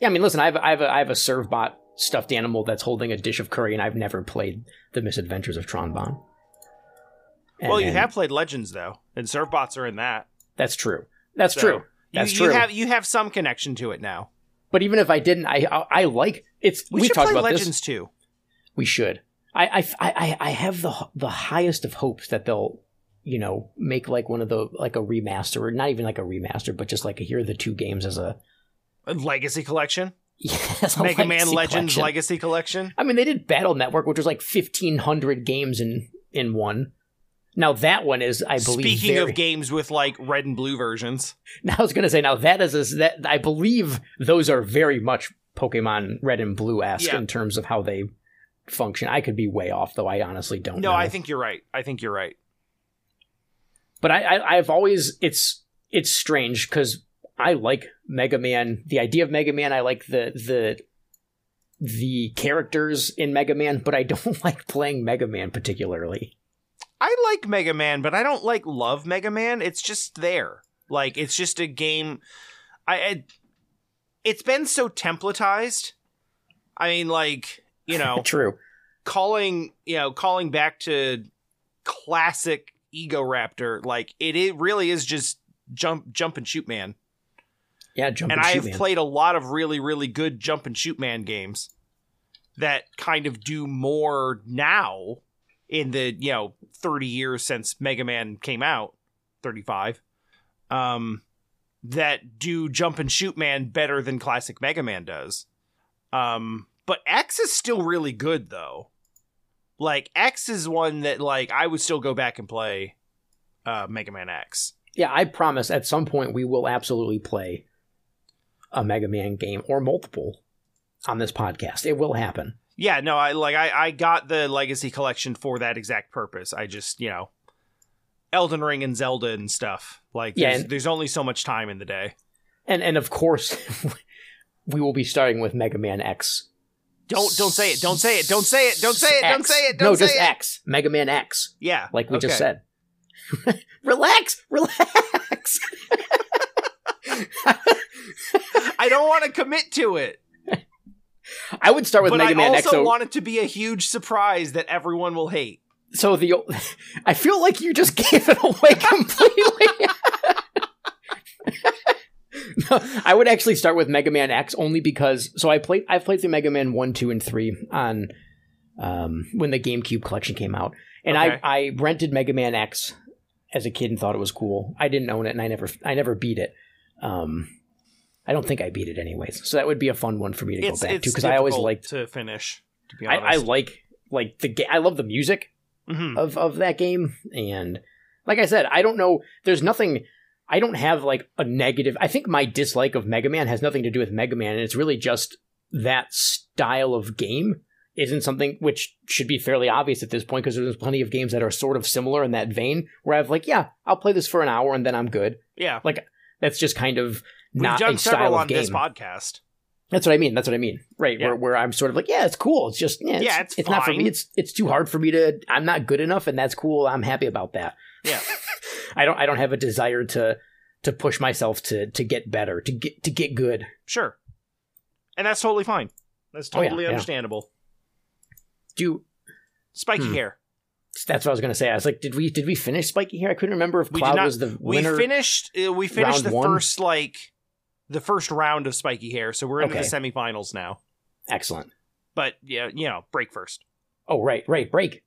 Yeah, I mean, listen, I have I have a, I have a Servbot stuffed animal that's holding a dish of curry, and I've never played the Misadventures of Tron Bonne. And-
well, you have played Legends though, and Servbots are in that.
That's true. That's
So,
true.
You,
That's
you
true.
have you have some connection to it now.
But even if I didn't, I I, I like it's.
We,
We,
should
talked
play
about
Legends
this.
too.
We should. I, I I I have the the highest of hopes that they'll you know make like one of the like a remaster or not even like a remaster, but just like a, here are the two games as a
A Legacy Collection,
yes,
Mega Man
legacy
Legends
collection.
Legacy Collection.
I mean, they did Battle Network, which was like fifteen hundred games in in one. Now that one is, I believe.
Speaking
very-
of games with like red and blue versions,
Now I was gonna say now that is a, that I believe those are very much Pokemon Red and Blue esque
Yeah.
in terms of how they function. I could be way off though. I honestly don't
no,
know.
I think you're right. I think you're right.
but I, I I've always it's it's strange because I like Mega Man. The idea of Mega Man, I like the the the characters in Mega Man, but I don't like playing Mega Man particularly.
I like Mega Man, but I don't like love Mega Man. It's just there. Like it's just a game. I, I it's been so templatized. I mean, like you know,
True.
calling you know calling back to classic Egoraptor. Like it, it really is just jump jump and shoot man.
Yeah, jump
and
and,
I have
man.
played a lot of really, really good jump and shoot man games that kind of do more now in the you know 30 years since Mega Man came out, 35. Um, that do jump and shoot man better than classic Mega Man does. Um, but X is still really good though. Like X is one that like I would still go back and play uh Mega Man X.
Yeah, I promise at some point we will absolutely play a Mega Man game or multiple on this podcast. It will happen.
Yeah, no, I like I I got the Legacy collection for that exact purpose. I just, you know, Elden Ring and Zelda and stuff. Like
Yeah,
there's,
and-
there's only so much time in the day.
And and of course we will be starting with Mega Man X.
Don't don't say it. Don't say it. Don't say it. Don't say it. Don't say it. Don't
no,
say
just
it.
X. Mega Man X,
Yeah.
like we just said. relax, relax.
I don't want to commit to it.
I would start with
but
Mega
I
Man
also
X. So,
want it to be a huge surprise that everyone will hate.
so the I feel like you just gave it away completely. no, I would actually start with Mega Man X only because so I played I've played through Mega Man one, two, and three on um, when the GameCube collection came out, and
Okay.
I I rented Mega Man X as a kid and thought it was cool. I didn't own it and I never I never beat it. Um, I don't think I beat it anyways, so that would be a fun one for me to
It's
go back to because I always liked
to finish. To be
I,
honest,
I like like the ga- I love the music
Mhm.
of of that game and like I said I don't know there's nothing I don't have like a negative I think my dislike of Mega Man has nothing to do with Mega Man and it's really just that style of game isn't something which should be fairly obvious at this point because there's plenty of games that are sort of similar in that vein where I've like yeah I'll play this for an hour and then I'm good
Yeah, like
that's just kind of
we've
not
done
a style
several
of
on
game
this podcast.
that's what I mean. That's what I mean. Right.
Yeah.
Where, where I'm sort of like, yeah, it's cool. It's just, yeah, it's,
Yeah, it's
not for me. It's, it's too hard for me to, I'm not good enough and that's cool. I'm happy about that.
Yeah.
I don't, I don't have a desire to, to push myself to, to get better, to get, to get good.
Sure, and that's totally fine. That's
Oh, yeah,
totally
yeah.
understandable.
Do,
Spiky hair.
That's what I was gonna say. I was like, did we did we finish Spiky Hair? I couldn't remember if
We
Cloud
not.
was the
we
winner.
finished. Uh, we finished
round
the
one?
first like the first round of Spiky Hair, so we're into
Okay.
the semifinals now.
Excellent.
But yeah, you know, break first.
Oh right, right, break.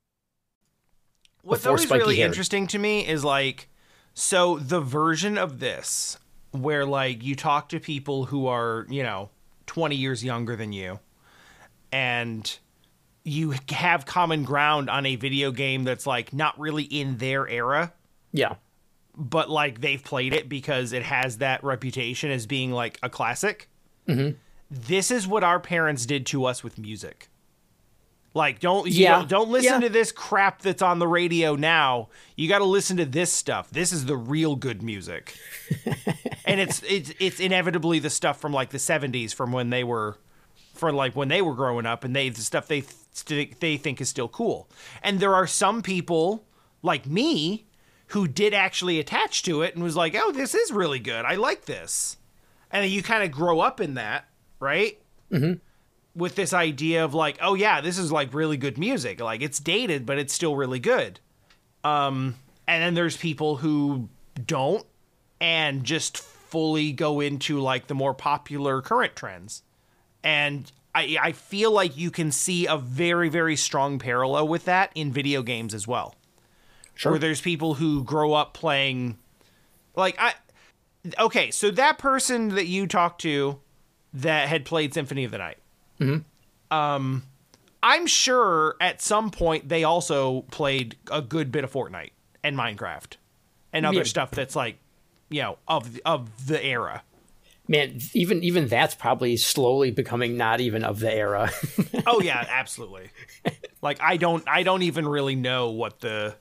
What's
Before
always really
Hair.
interesting to me is like, so the version of this where like you talk to people who are you know twenty years younger than you, and you have common ground on a video game that's like not really in their era.
Yeah.
But like they've played it because it has that reputation as being like a classic.
Mhm.
This is what our parents did to us with music. Like, don't you
Yeah.
don't, don't listen
Yeah.
to this crap that's on the radio now. You got to listen to this stuff. This is the real good music, and it's it's it's inevitably the stuff from like the '70s, from when they were, for like when they were growing up, and they the stuff they th- they think is still cool. And there are some people like me who did actually attach to it and was like, "Oh, this is really good. I like this." And then you kind of grow up in that, right? Mm-hmm. With this idea of like, "Oh yeah, this is like really good music. Like it's dated, but it's still really good." Um, and then there's people who don't and just fully go into like the more popular current trends. And I I feel like you can see a very very strong parallel with that in video games as well
Sure.
where there's people who grow up playing like I okay, so that person that you talked to that had played Symphony of the Night. Um I'm sure at some point they also played a good bit of Fortnite and Minecraft and other
Yeah.
stuff that's like, you know, of of the era.
Man, even even that's probably slowly becoming not even of the era.
Oh yeah, absolutely. Like I don't I don't even really know what the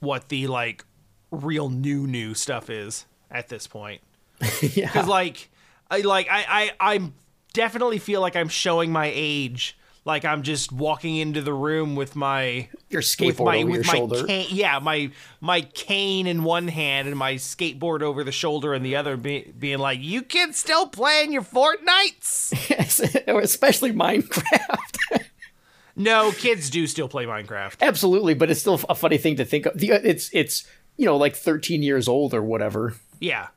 what the like real new new stuff is at this point.
yeah.
Cuz like I like I I I'm definitely feel like I'm showing my age. Like I'm just walking into the room with my
Your
with
skateboard
my
over
with
your
my
shoulder.
cane, yeah, my my cane in one hand and my skateboard over the shoulder in the other, be, being like, "You kids still playing your Fortnites?"
Yes, especially Minecraft.
No, kids do still play Minecraft.
Absolutely, but it's still a funny thing to think of. The, it's it's you know like 13 years old or whatever.
Yeah.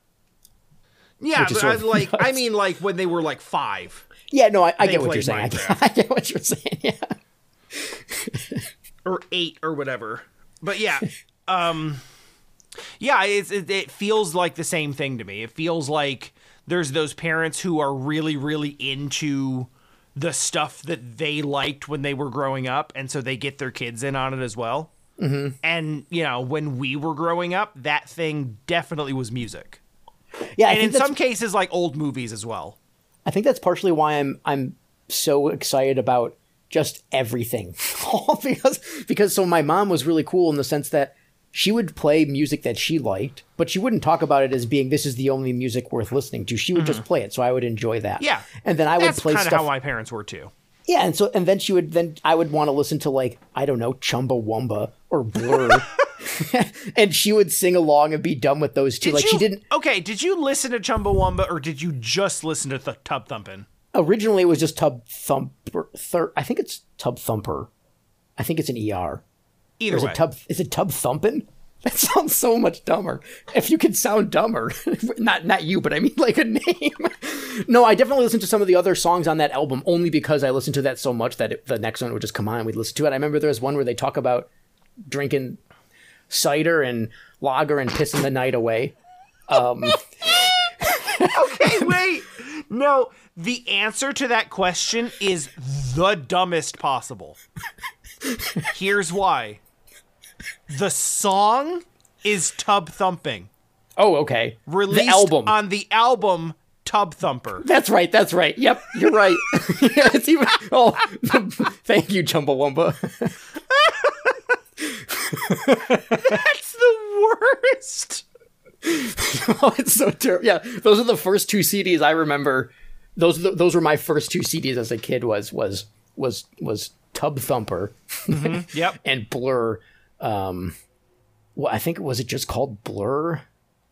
Yeah, but I, like I mean, like when they were like five
Yeah, no, I, I get what you're saying. I get, I get what you're saying. Yeah.
or eight or whatever. But yeah, um, yeah, it, it feels like the same thing to me. It feels like there's those parents who are really, really into the stuff that they liked when they were growing up, and so they get their kids in on it as well. Mm-hmm. And you know, when we were growing up, that thing definitely was music,
Yeah, I
and in some cases, like old movies as well.
I think that's partially why I'm I'm so excited about just everything. Because because so my mom was really cool in the sense that she would play music that she liked, but she wouldn't talk about it as being this is the only music worth listening to. She would just play it, so I would enjoy that.
Mm-hmm. Yeah,
and then I would play.
That's
play
kind of
stuff.
how my parents were too.
Yeah, and so and then she would then I would want to listen to like I don't know Chumbawamba or Blur, and she would sing along and be done with those two.
Did
like
you,
she didn't
Okay, did you listen to Chumbawamba or did you just listen to th- Tub Thumpin'?
originally it was just Tub Thumper. Thir, I think it's Tub Thumper. I think it's an ER.
Either
is
way.
it Tub? Is it Tub Thumpin'? That sounds so much dumber. If you could sound dumber, not not you, but I mean like a name. no, I definitely listened to some of the other songs on that album only because I listened to that so much that it, the next one would just come on and we'd listen to it. I remember there was one where they talk about drinking cider and lager and pissing the night away. Um,
okay, wait. No, the answer to that question is the dumbest possible. Here's why. The song is Tub Thumping,
oh, okay.
released
the album.
on the album Tub Thumper.
That's right. That's right. Yep, you're right. yeah, it's even. Oh, thank you, Chumbawamba.
That's the worst.
oh, it's so terrible. Yeah, those are the first two CDs I remember. Those those were my first two CDs as a kid. Was was was was Tub Thumper mm-hmm.
Yep.
and Blur. Um, well, I think it was it just called Blur.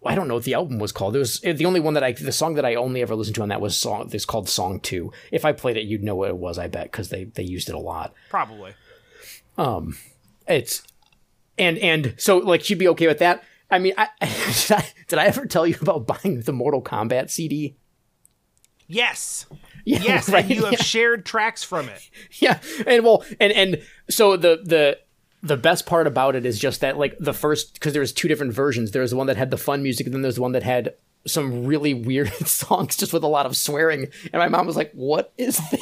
I don't know what the album was called. It was the only one that I the song that I only ever listened to on that was song. This called Song Two. If I played it, you'd know what it was. I bet because they they used it a lot.
Probably.
Um, it's and and so like she'd be okay with that. I mean, I, did I did I ever tell you about buying the Mortal Kombat CD?
Yes.
Yeah,
Yes,
right,
and you have
yeah.
shared tracks from it.
yeah and well and and so the the the best part about it is just that like the first because there was two different versions. There was the one that had the fun music and then there's the one that had some really weird songs just with a lot of swearing. And my mom was like what is this?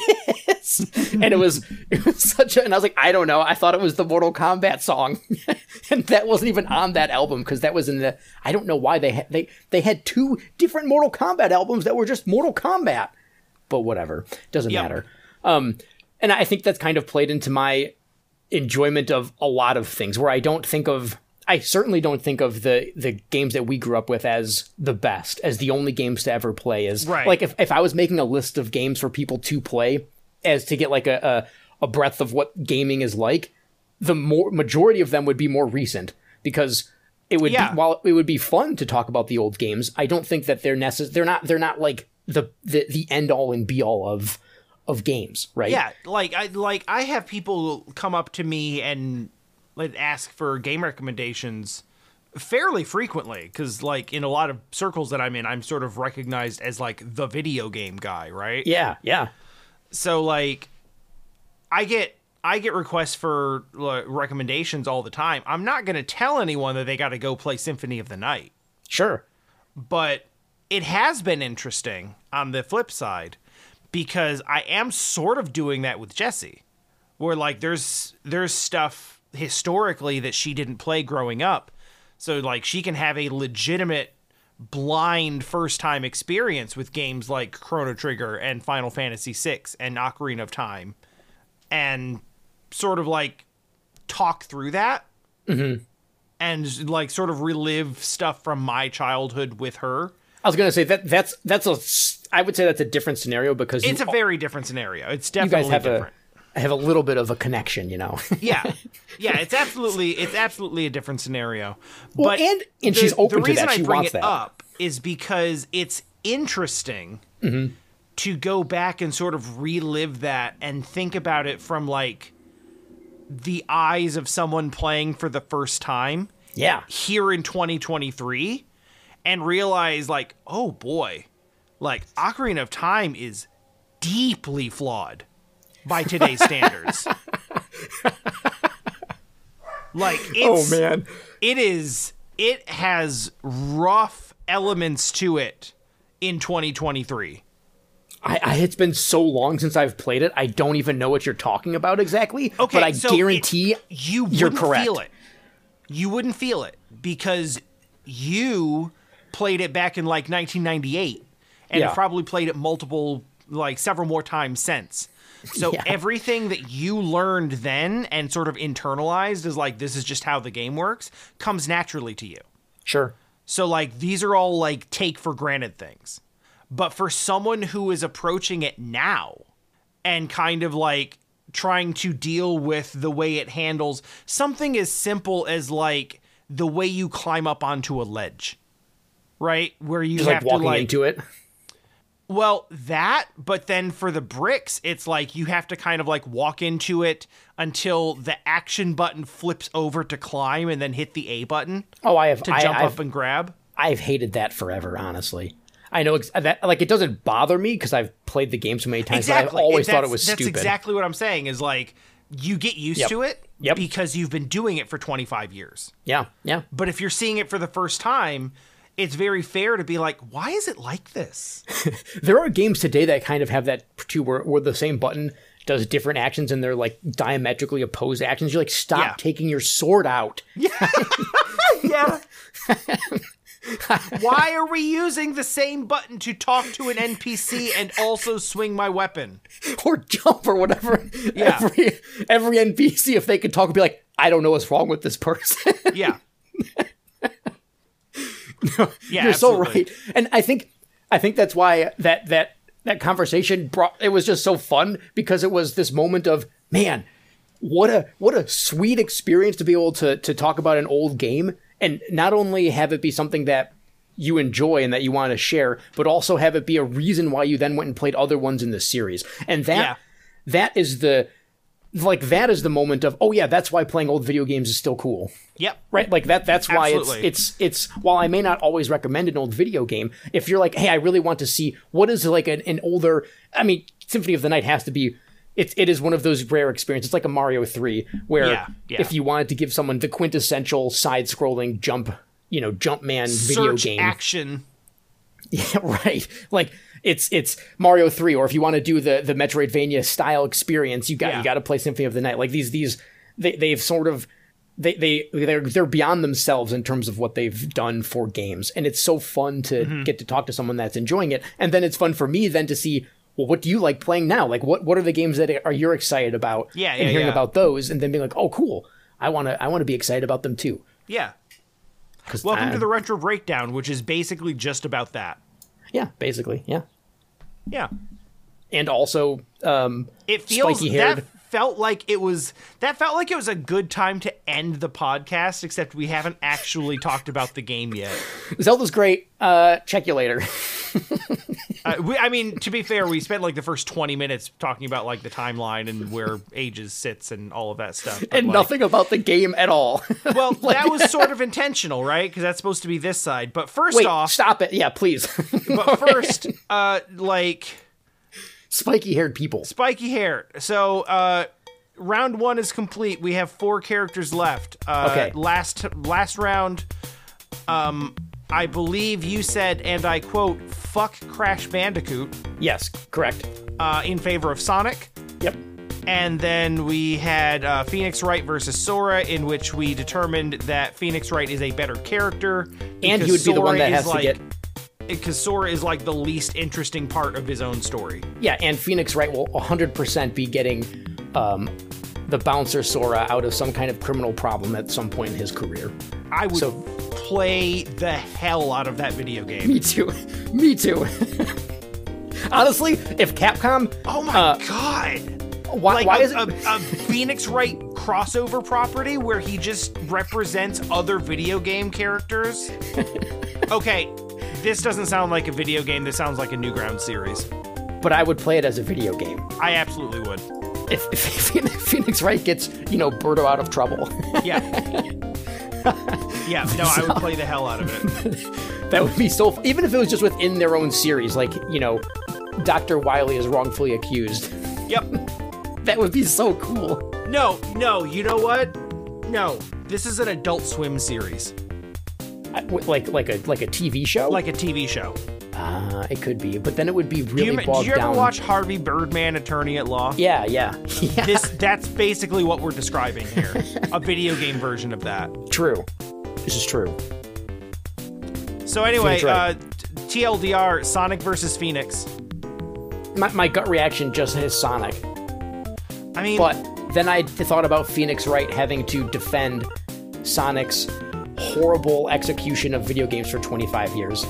And it was it was such a and i was like i don't know. I thought it was the mortal kombat song. And that wasn't even on that album because that was in the i don't know why they had they they had two different mortal kombat albums that were just mortal kombat. But whatever. Doesn't
Yep.
matter. Um and I think that's kind of played into my enjoyment of a lot of things where I don't think of I certainly don't think of the the games that we grew up with as the best, as the only games to ever play. As
Right.
like if, if I was making a list of games for people to play, as to get like a, a, a breadth of what gaming is like, the more majority of them would be more recent because it would
Yeah.
be while it would be fun to talk about the old games, I don't think that they're necess- they're not they're not like the the, the end all and be all of of games, right?
Yeah, like I like I have people come up to me and like ask for game recommendations fairly frequently because like in a lot of circles that I'm in, I'm sort of recognized as like the video game guy, right?
Yeah, yeah.
So like I get I get requests for like, recommendations all the time. I'm not going to tell anyone that they got to go play Symphony of the Night,
Sure.
but it has been interesting on the flip side because I am sort of doing that with Jesse, where like there's there's stuff historically that she didn't play growing up, so like she can have a legitimate blind first time experience with games like Chrono Trigger and Final Fantasy VI and Ocarina of Time, and sort of like talk through that. Mm-hmm. And like sort of relive stuff from my childhood with her.
I was gonna say that that's that's a I would say that's a different scenario because
It's
you,
a very different scenario. It's definitely you
guys have
different.
a have a little bit of a connection, you know.
yeah, yeah. It's absolutely it's absolutely a different scenario.
Well,
but
and- and she's open
the
to
reason
that.
I
She
bring
wants
it
that.
up is because it's interesting mm-hmm. to go back and sort of relive that and think about it from like the eyes of someone playing for the first time
yeah,
here in 2023 and realize like oh boy like ocarina of time is deeply flawed by today's standards like oh, it's
Oh, man,
it is it has rough elements to it in 2023
I, I it's been so long since I've played it. I don't even know what you're talking about exactly.
Okay,
but I
so
guarantee
it- you
you're
wouldn't
correct.
feel it. You wouldn't feel it because you played it back in like 1998 and
Yeah.
have probably played it multiple, like several more times since. So
Yeah.
everything that you learned then and sort of internalized is like this is just how the game works comes naturally to you.
sure.
So like these are all like take for granted things. But for someone who is approaching it now and kind of like trying to deal with the way it handles something as simple as like the way you climb up onto a ledge. Right? Where you
Just
have
like walking
to like
into it.
Well, that, but then for the bricks, it's like you have to kind of like walk into it until the action button flips over to climb and then hit the A button
Oh, I have
to
I,
jump
I've,
up and grab.
I've hated that forever. Honestly, I know ex- that like it doesn't bother me because I've played the game so many times.
Exactly.
I've always thought it was
That's
stupid.
That's exactly what I'm saying. Is like you get used
Yep.
to it
Yep.
because you've been doing it for 25 years.
yeah, yeah.
But if you're seeing it for the first time, it's very fair to be like, why is it like this?
There are games today that kind of have that too, where, where the same button does different actions and they're like diametrically opposed actions. You're like, stop
Yeah.
taking your sword out.
yeah. yeah. Why are we using the same button to talk to an NPC and also swing my weapon?
or jump or whatever.
Yeah.
Every every NPC, if they could talk, would be like, I don't know what's wrong with this person.
Yeah. yeah,
You're so right. And I think I think that's why that that that conversation brought it was just so fun because it was this moment of man, what a what a sweet experience to be able to to talk about an old game and not only have it be something that you enjoy and that you want to share, but also have it be a reason why you then went and played other ones in the series. And that
Yeah.
that is the like that is the moment of oh yeah, that's why playing old video games is still cool.
Yep.
Right? Like that that's why
Absolutely.
it's it's it's while I may not always recommend an old video game, if you're like, hey, I really want to see what is like an, an older I mean, Symphony of the Night has to be it's it is one of those rare experiences. It's like a Mario 3 where
Yeah, yeah.
if you wanted to give someone the quintessential side scrolling jump, you know, jump man video game.
action.
Yeah, right. Like it's it's Mario three, or if you want to do the the Metroidvania style experience, you got
Yeah.
you got to play Symphony of the Night. Like these these they they've sort of they they they're they're beyond themselves in terms of what they've done for games, and it's so fun to
Mm-hmm.
get to talk to someone that's enjoying it, and then it's fun for me then to see. Well, what do you like playing now? Like, what what are the games that are you're excited about?
Yeah,
and hearing
yeah.
about those, and then being like, oh, cool. I want to I want to be excited about them too.
Yeah. Welcome
I-
to the Retro Breakdown, which is basically just about that.
Yeah, basically, yeah,
Yeah.
and also um,
It feels
Spiky-haired.
that felt like it was that felt like it was a good time to end the podcast, except we haven't actually talked about the game yet.
Zelda's great. Uh, check you later.
Uh, we, I mean, to be fair, we spent like the first twenty minutes talking about like the timeline and where ages sits and all of that stuff. But,
and
like,
nothing about the game at all.
Well, that was sort of intentional, right? Because that's supposed to be this side. But first
Wait,
off,
stop it. Yeah, please.
but first, uh, like
Spiky haired people.
spiky hair. So, uh, round one is complete. We have four characters left. Uh,
Okay.
Last last round, um, I believe you said, and I quote, "Fuck Crash Bandicoot,"
Yes, correct.
uh, in favor of Sonic.
Yep.
And then we had uh, Phoenix Wright versus Sora, in which we determined that Phoenix Wright is a better character.
And he would be the one that has to
like,
get.
Because Sora is like the least interesting part of his own story.
Yeah, and Phoenix Wright will 100% be getting um, the bouncer Sora out of some kind of criminal problem at some point in his career.
I would
So-
play the hell out of that video game.
Me too. Me too. Honestly, if Capcom.
Oh my
uh,
god!
Why,
Like
why
a,
is it.
a, a Phoenix Wright crossover property where he just represents other video game characters? okay, this doesn't sound like a video game. This sounds like a Newground series.
but I would play it as a video game.
I absolutely would.
If, if Phoenix Wright gets, you know, Birdo out of trouble.
Yeah. yeah, no, I would play the hell out of it.
That would be so. Even if it was just within their own series, like you know, Doctor Wily is wrongfully accused.
Yep.
That would be so cool.
No, no, you know what? No, this is an Adult Swim series,
Like like a like a TV show.
like a TV show.
uh, it could be, but then it would be
Do
really
you, did
bogged
you ever
down.
watch Harvey Birdman, Attorney at Law?
Yeah, yeah, yeah.
This that's basically what we're describing here. A video game version of that.
True. This is true.
So anyway,
Wright.
uh, TLDR: Sonic versus Phoenix.
My, my gut reaction just is Sonic,
I mean,
but then I thought about Phoenix Wright having to defend Sonic's horrible execution of video games for 25 years,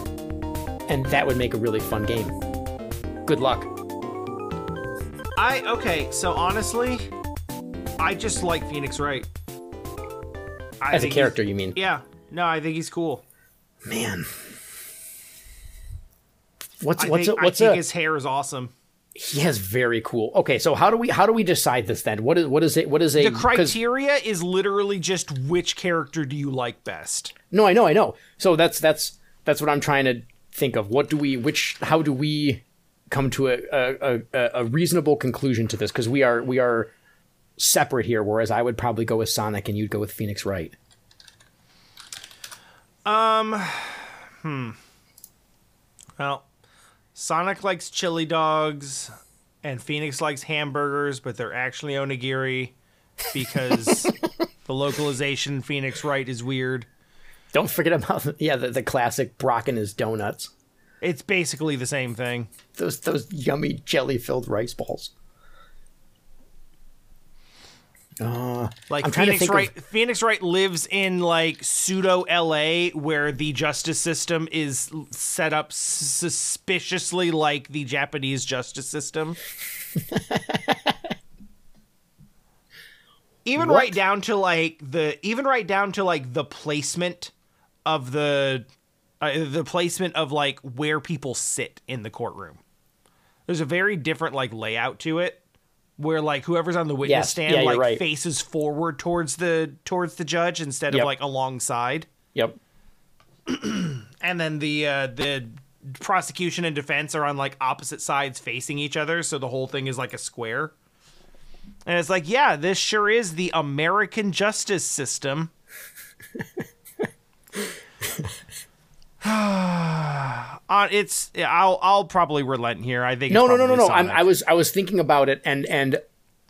and that would make a really fun game. Good luck.
I okay. So honestly, I just like Phoenix Wright. I
As a character, you mean?
Yeah. No, I think he's cool.
Man. What's
I
what's
think,
a, what's
I think
a,
his hair is awesome.
He has very cool. Okay, so how do we how do we decide this then? What is what is it? What is a
the criteria is literally just which character do you like best.
No, I know, I know. So that's that's that's what I'm trying to think of. What do we which how do we come to a a, a, a reasonable conclusion to this? Because we are we are separate here. Whereas I would probably go with Sonic and you'd go with Phoenix Wright. Um, hmm.
Well, Sonic likes chili dogs, and Phoenix likes hamburgers, but they're actually onigiri because the localization Phoenix Wright is weird.
Don't forget about yeah the, the classic Brock and his donuts.
It's basically the same thing.
Those those yummy jelly filled rice balls. Uh,
Like
I'm
Phoenix
think of-
Wright, Phoenix Wright lives in like pseudo LA, where the justice system is set up suspiciously like the Japanese justice system. even
What?
right down to like the even right down to like the placement of the uh, the placement of like where people sit in the courtroom. There's a very different like layout to it where like whoever's on the witness
Yes.
stand
Yeah,
like
right.
faces forward towards the towards the judge instead
Yep.
of like alongside.
Yep.
and then the uh, the prosecution and defense are on like opposite sides facing each other, so the whole thing is like a square. And it's like, yeah, this sure is the American justice system. uh, it's I'll I'll probably relent here. I think
No, no, no, no, no. I'm, I was I was thinking about it, and and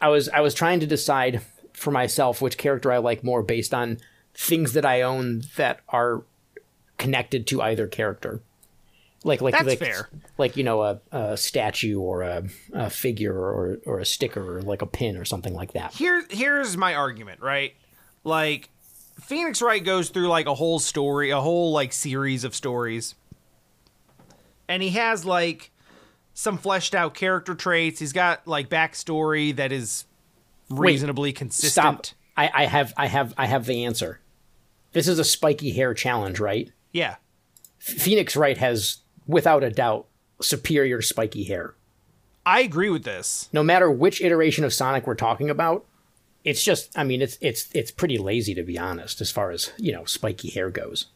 I was I was trying to decide for myself which character I like more based on things that I own that are connected to either character. Like like
That's
like,
fair.
like you know a, a statue or a, a figure or or a sticker or like a pin or something like that.
here here's my argument, right? Like Phoenix Wright goes through like a whole story, a whole like series of stories. And he has like some fleshed out character traits. He's got like backstory that is reasonably consistent.
Stop. I, I have I have I have the answer. This is a spiky hair challenge, right?
Yeah.
Phoenix Wright has, without a doubt, superior spiky hair.
I agree with this.
no matter which iteration of Sonic we're talking about, it's just I mean it's it's it's pretty lazy to be honest as far as, you know, spiky hair goes.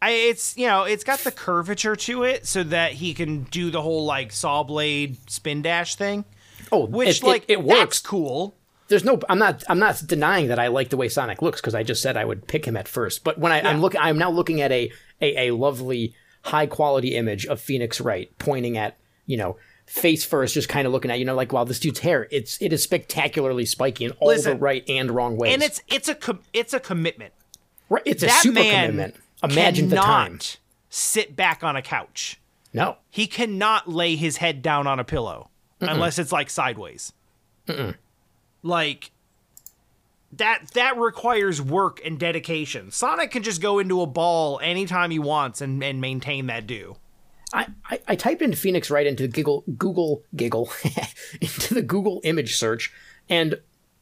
I it's you know, it's got the curvature to it so that he can do the whole like saw blade spin dash thing.
Oh,
Which
it,
like
it, it works.
cool.
There's no I'm not I'm not denying that I like the way Sonic looks because I just said I would pick him at first. But when I, I'm looking I'm now looking at a, a a lovely high quality image of Phoenix Wright pointing at, you know, face first, just kind of looking at, you know, like wow, this dude's hair, it's it is spectacularly spiky in all
Listen,
the right and wrong ways.
And it's it's a com- it's a commitment.
right, it's a
that
super
man
commitment. Imagine the time.
Sit back on a couch.
No.
He cannot lay his head down on a pillow unless it's like sideways. Like that that requires work and dedication. Sonic can just go into a ball anytime he wants and, and maintain that do.
I, I, I typed in Phoenix Wright into Google Google giggle into the Google image search, and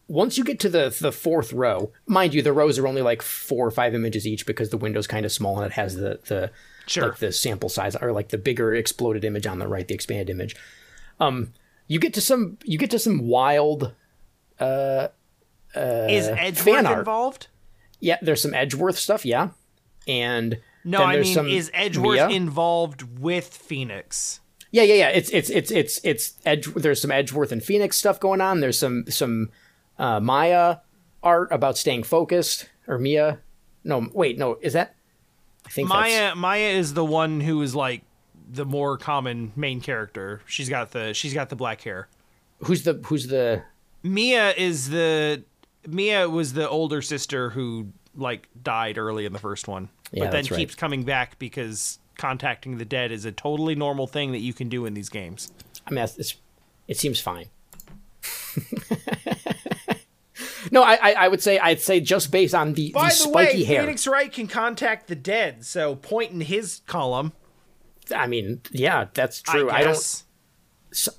once you get to the the fourth row, mind you, the rows are only like four or five images each because the window's kind of small and it has the the
Sure.
like the sample size or like the bigger exploded image on the right, the expanded image. Um, you get to some you get to some wild.
Is
fan
Edgeworth
art.
involved?
Yeah, there's some Edgeworth stuff, yeah, and
No, I mean, is Edgeworth
Mia.
involved with Phoenix?
Yeah, yeah, yeah. It's it's it's it's it's Edge. There's some Edgeworth and Phoenix stuff going on. There's some some uh, Maya art about staying focused or Mia. No, wait, no, is that? I think that's,
Maya Maya is the one who is like the more common main character. She's got the she's got the black hair.
who's the who's the
Mia is the Mia was the older sister who like died early in the first one,
Yeah,
but then
right.
keeps coming back because contacting the dead is a totally normal thing that you can do in these games.
I mean, it's, it seems fine. no, I, I I would say I'd say just based on the,
By
the
the,
spiky
way,
hair.
Phoenix Wright can contact the dead, so point in his column.
I mean, yeah, that's true. I,
I,
don't.
guess.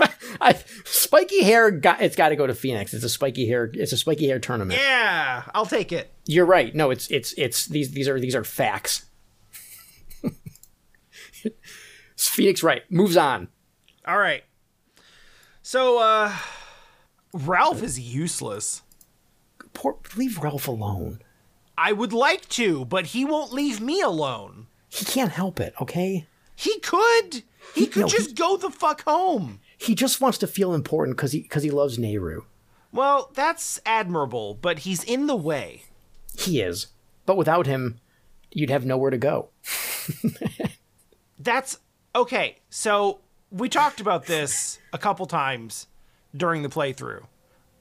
I, spiky hair. Got, it's got to go to Phoenix. It's a spiky hair. It's a spiky hair tournament.
Yeah, I'll take it.
You're right. No, it's it's it's these these are these are facts. Phoenix Wright moves on.
All right. So, uh, Ralph is useless.
Poor, leave Ralph alone.
I would like to, but he won't leave me alone.
He can't help it. Okay.
He could. He could
no,
just go the fuck home.
He just wants to feel important because he because he loves Nayru.
Well, that's admirable, but he's in the way.
He is, but without him, you'd have nowhere to go.
That's okay. So, we talked about this a couple times during the playthrough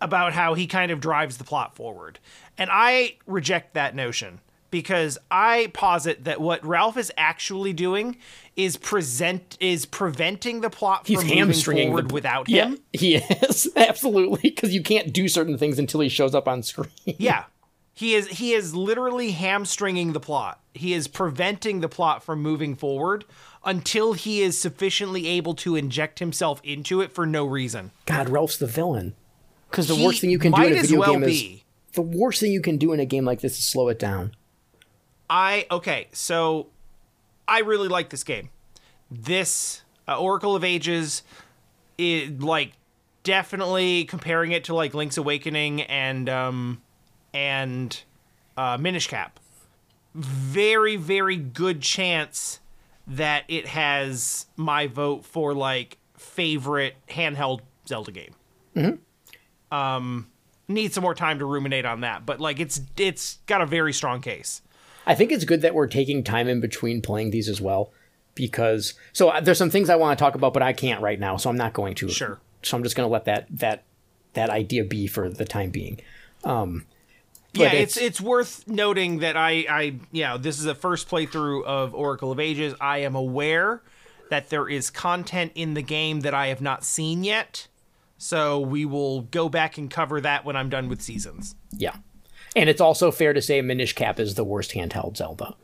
about how he kind of drives the plot forward. And I reject that notion because I posit that what Ralph is actually doing is present is preventing the plot
He's
from moving
hamstringing
forward
the,
without
yeah,
him.
He is absolutely because you can't do certain things until he shows up on screen.
Yeah. He is he is literally hamstringing the plot. He is preventing the plot from moving forward until he is sufficiently able to inject himself into it for no reason.
God, Ralph's the villain. Because the
He
worst thing you can do in a video
well
game is the worst thing you can do in a game like this is slow it down.
I okay, so I really like this game. This Uh, Oracle of Ages, it like definitely comparing it to like Link's Awakening and um and uh, Minish Cap. Very very good chance that it has my vote for like favorite handheld Zelda game. Mm-hmm. Um, need some more time to ruminate on that, but like it's it's got a very strong case.
I think it's good that we're taking time in between playing these as well, because so uh, there's some things I want to talk about, but I can't right now, so I'm not going to.
Sure.
So I'm just going to let that that that idea be for the time being. Um,
yeah, it's,
it's-
it's worth noting that I I yeah this is the first playthrough of Oracle of Ages. I am aware that there is content in the game that I have not seen yet, so we will go back and cover that when I'm done with seasons.
Yeah. And it's also fair to say Minish Cap is the worst handheld Zelda.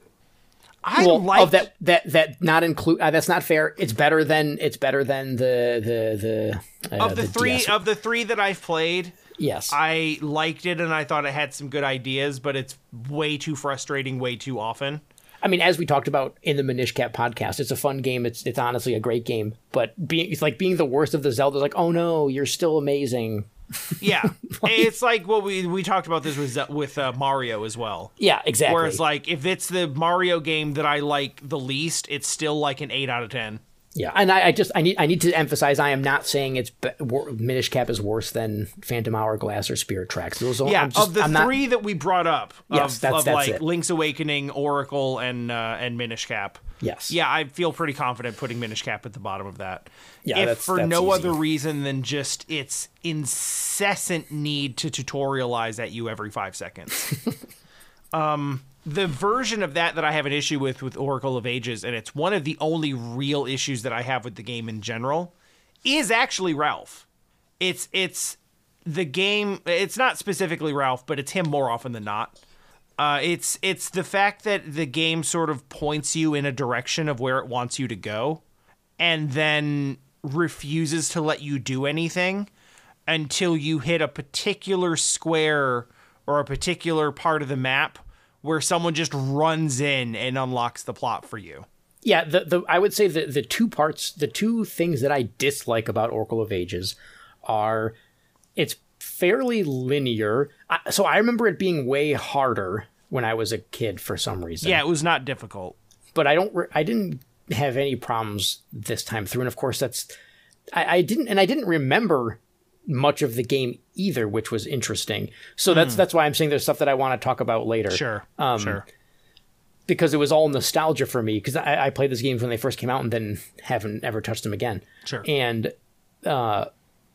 I
well,
like
of that that that not include uh, that's not fair. It's better than it's better than the the the uh,
of the, three
DS.
of the three that I've played.
yes.
I liked it and I thought it had some good ideas, but it's way too frustrating way too often.
I mean, as we talked about in the Minish Cap podcast, it's a fun game. It's it's honestly a great game, but being it's like being the worst of the Zeldas. Like, oh no, you're still amazing.
Yeah, it's like what we we talked about this with with uh, Mario as well.
Yeah, exactly.
Whereas, like, if it's the Mario game that I like the least, it's still like an eight out of ten.
yeah, and I, I just I need I need to emphasize I am not saying it's be, wor- Minish Cap is worse than Phantom Hourglass or Spirit Tracks. Those are,
Yeah,
I'm just,
of the
I'm not-
three that we brought up,
Yes,
of,
that's-
of
that's
like
it.
Link's Awakening, Oracle, and uh, and Minish Cap.
Yes.
Yeah, I feel pretty confident putting Minish Cap at the bottom of that.
Yeah,
if
that's-
for
that's
no
easy.
other reason than just its incessant need to tutorialize at you every five seconds. um, the version of that that I have an issue with with Oracle of Ages, and it's one of the only real issues that I have with the game in general, is actually Ralph. It's it's the game. It's not specifically Ralph, but it's him more often than not. Uh, it's it's the fact that the game sort of points you in a direction of where it wants you to go, and then refuses to let you do anything until you hit a particular square or a particular part of the map where someone just runs in and unlocks the plot for you.
Yeah, the, the I would say the the two parts, the two things that I dislike about Oracle of Ages are it's fairly linear. So I remember it being way harder when I was a kid for some reason.
Yeah, it was not difficult.
but I don't. Re- I didn't have any problems this time through, and of course that's I, I didn't, and I didn't remember much of the game either, which was interesting. So that's that's why I'm saying there's stuff that I want to talk about later.
Hmm. Sure,
Um,
sure.
because it was all nostalgia for me because I, I played these games when they first came out and then haven't ever touched them again.
Sure.
And uh,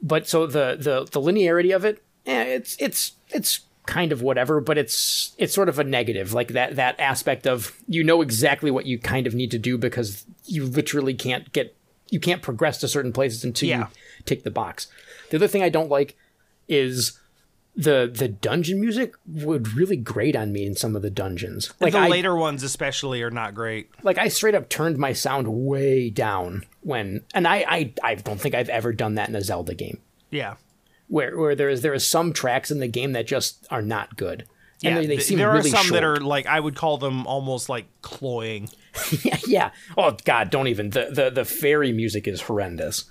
but so the the the linearity of it, eh, it's it's it's kind of whatever, but it's it's sort of a negative, like that that aspect of you know exactly what you kind of need to do because you literally can't get you can't progress to certain places until
Yeah.
you tick the box. The other thing I don't like is the the dungeon music would really grate on me in some of the dungeons. Like
the
I,
later ones especially are not great.
like I straight up turned my sound way down when, and I, I, I don't think I've ever done that in a Zelda game
Yeah.
Where where there is there is some tracks in the game that just are not good.
Yeah,
and they, they seem
there
really
are some that are like I would call them almost like cloying.
yeah, yeah. Oh God, don't even the the the fairy music is horrendous.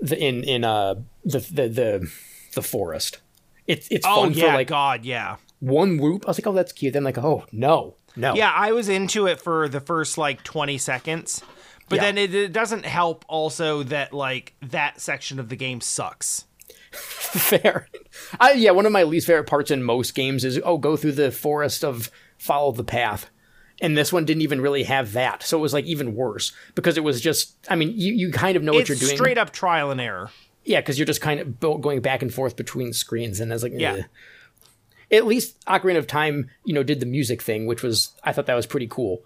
The in in uh the the the the forest. It's it's
Oh
fun
yeah,
for like
God, yeah,
one loop. I was like, oh, that's cute. Then like, oh no, no.
yeah. I was into it for the first like twenty seconds, but
Yeah.
then it, it doesn't help also that like that section of the game sucks.
fair. I, yeah, one of my least favorite parts in most games is oh, go through the forest of follow the path. And this one didn't even really have that, so it was like even worse because it was just. I mean, you, you kind of know what you're doing.
straight up trial and error.
Yeah, because you're just kind of going back and forth between screens, and I was like,
Yeah.
At least Ocarina of Time, you know, did the music thing, which was I thought that was pretty cool.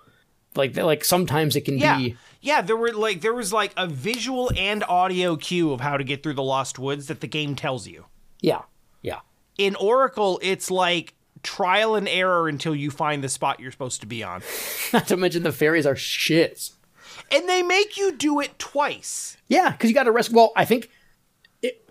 Like, like sometimes it can
Yeah,
be.
yeah. There were like there was like a visual and audio cue of how to get through the Lost Woods that the game tells you.
Yeah, yeah,
In Oracle, it's like trial and error until you find the spot you're supposed to be on.
Not to mention the fairies are shits.
And they make you do it twice.
Yeah, because you got to rest. Well, I think it.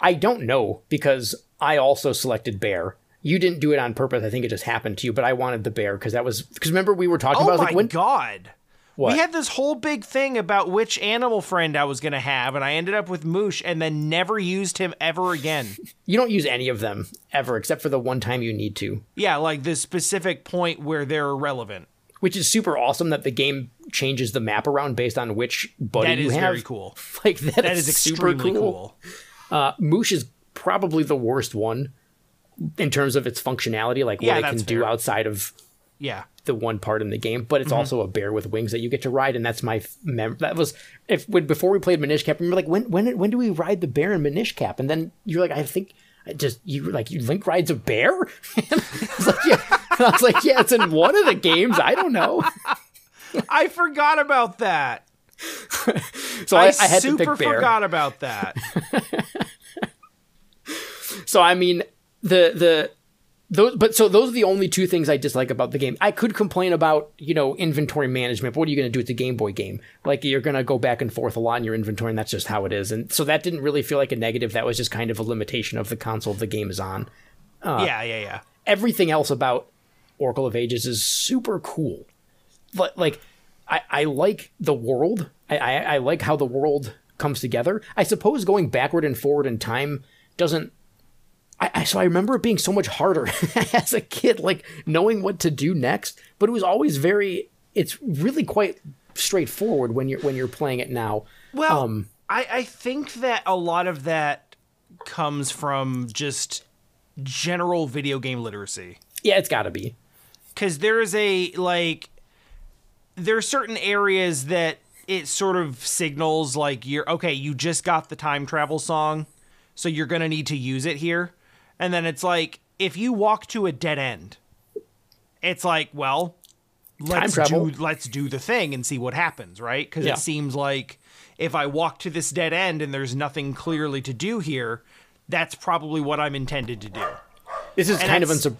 I don't know because I also selected bear. You didn't do it on purpose. I think it just happened to you. But I wanted the bear because that was because remember we were talking
Oh
about
my
like when
god.
What?
We had this whole big thing about which animal friend I was going to have, and I ended up with Moosh and then never used him ever again.
You don't use any of them ever, except for the one time you need to,
yeah, like the specific point where they're irrelevant.
which is super awesome that the game changes the map around based on which buddy
That
you
is
have.
very cool.
Like that,
That is
super
extremely cool.
Uh, Moosh is probably the worst one in terms of its functionality, like
Yeah,
what it can
that's
do outside of
Yeah.
the one part in the game. But
Mm-hmm.
it's also a bear with wings that you get to ride, and that's my mem- that was if when, before we played Minish Cap. Remember, like when when when do we ride the bear in Minish Cap? And then you're like, I think. I Just you like you Link rides a bear? I was like, yeah. I was like, yeah, it's in one of the games. I don't know.
I forgot about that.
So
I,
I, I had to
super
pick bear.
forgot about that.
So I mean the the those but so those are the only two things I dislike about the game. I could complain about, you know, inventory management, but what are you gonna do? It's a Game Boy game. Like you're gonna go back and forth a lot in your inventory and that's just how it is. And so that didn't really feel like a negative. That was just kind of a limitation of the console the game is on.
Uh, yeah, yeah, yeah.
Everything else about Oracle of Ages is super cool. But like I, I like the world. I, I, I like how the world comes together. I suppose going backward and forward in time doesn't. I, I so I remember it being so much harder as a kid, like knowing what to do next. But it was always very. It's really quite straightforward when you're when you're playing it now.
Well,
Um,
I, I think that a lot of that comes from just general video game literacy.
Yeah, it's got to be.
because there's a like there are certain areas that it sort of signals like you're okay you just got the time travel song so you're gonna need to use it here and then it's like if you walk to a dead end it's like well let's do let's do the thing and see what happens right because
Yeah.
it seems like if i walk to this dead end and there's nothing clearly to do here that's probably what i'm intended to do
This is kind of
it's-
unsur-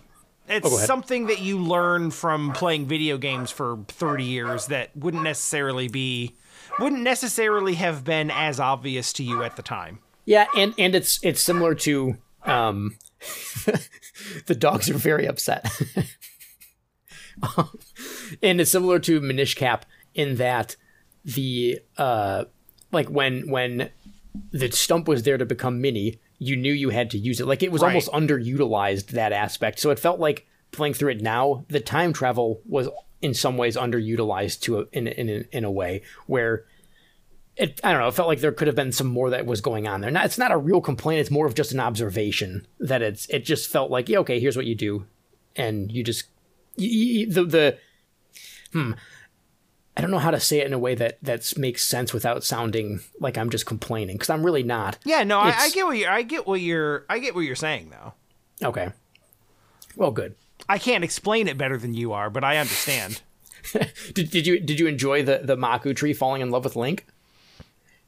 it's
Oh,
something that you learn from playing video games for 30 years that wouldn't necessarily be wouldn't necessarily have been as obvious to you at the time.
Yeah, and and it's it's similar to um the dogs are very upset. and it's similar to Minish Cap in that the uh like when when the stump was there to become mini, you knew you had to use it. Like it was
Right.
almost underutilized that aspect. So it felt like playing through it now, the time travel was in some ways underutilized to a, in in in a way where it, I don't know. It felt like there could have been some more that was going on there. Not, it's not a real complaint. It's more of just an observation that it's. It just felt like, yeah, okay, here's what you do, and you just you, you, the the. Hmm. I don't know how to say it in a way that that makes sense without sounding like I'm just complaining because I'm really not.
Yeah, no, I, I get what you're I get what you're I get what you're saying though.
Okay. Well, good.
I can't explain it better than you are, but I understand.
Did, did you did you enjoy the the Maku tree falling in love with Link?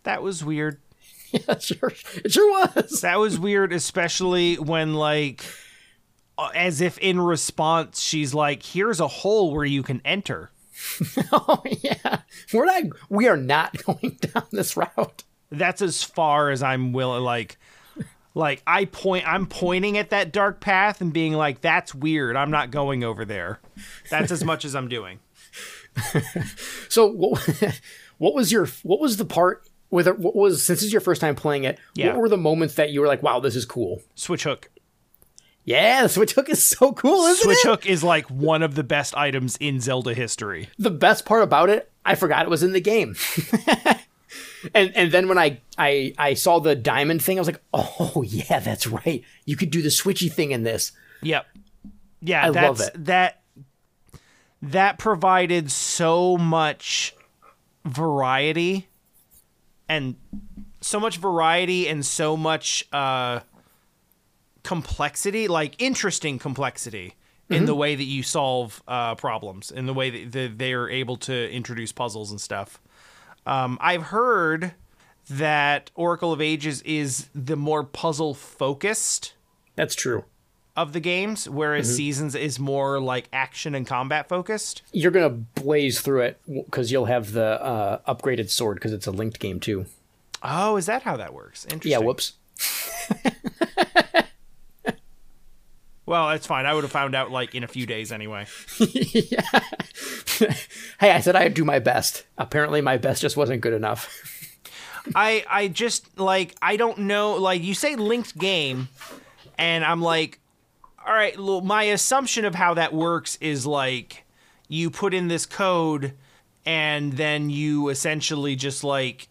That was weird.
Yeah, sure. It sure was.
That was weird, especially when like uh, as if in response she's like, "Here's a hole where you can enter."
oh yeah. We're not. We are not going down this route.
that's as far as I'm willing like like I point I'm pointing at that dark path and being like that's weird. I'm not going over there. That's as much as I'm doing.
So what, what was your what was the part it? What was since this is your first time playing it?
Yeah.
What were the moments that you were like, "Wow, this is cool"?
Switch hook.
Yeah, the switch hook is so cool, isn't
Switch
it?
hook is like one of the best items in Zelda history.
The best part about it, I forgot it was in the game. and and then when I, I I saw the diamond thing, I was like, "Oh yeah, that's right. You could do the switchy thing in this."
Yep. Yeah,
I
that's
love it.
that that provided so much variety and so much variety and so much uh complexity, like interesting complexity in
Mm-hmm.
the way that you solve uh problems, in the way that, that they're able to introduce puzzles and stuff. Um I've heard that Oracle of Ages is the more puzzle focused
That's true.
Of the games, whereas
Mm-hmm.
Seasons is more like action and combat focused.
You're gonna blaze through it because you'll have the uh, upgraded sword because it's a linked game too.
Oh, is that how that works? Interesting.
Yeah. Whoops.
Well, that's fine. I would have found out like in a few days anyway.
yeah. hey, I said I'd do my best. Apparently, my best just wasn't good enough.
I I just like I don't know. Like you say, linked game, and I'm like, all right. Well, my assumption of how that works is like you put in this code, and then you essentially just like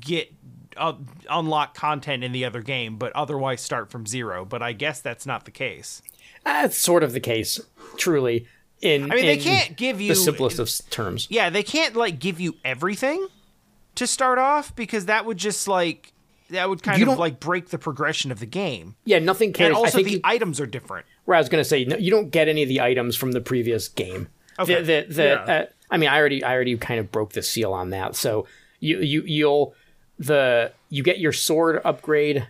get uh, unlock content in the other game, but otherwise start from zero. But I guess that's not the case.
That's sort of the case, truly. In
I mean, they can't give you
the simplest of terms.
Yeah, they can't like give you everything to start off because that would just like that would kind
You
of like break the progression of the game.
Yeah, nothing can.
And
I
also
think
the
you-
items are different.
where I was going to say, no, you don't get any of the items from the previous game.
Okay.
The, the, the,
Yeah.
uh, I mean, I already, I already kind of broke the seal on that. So you, you, you'll the you get your sword upgrade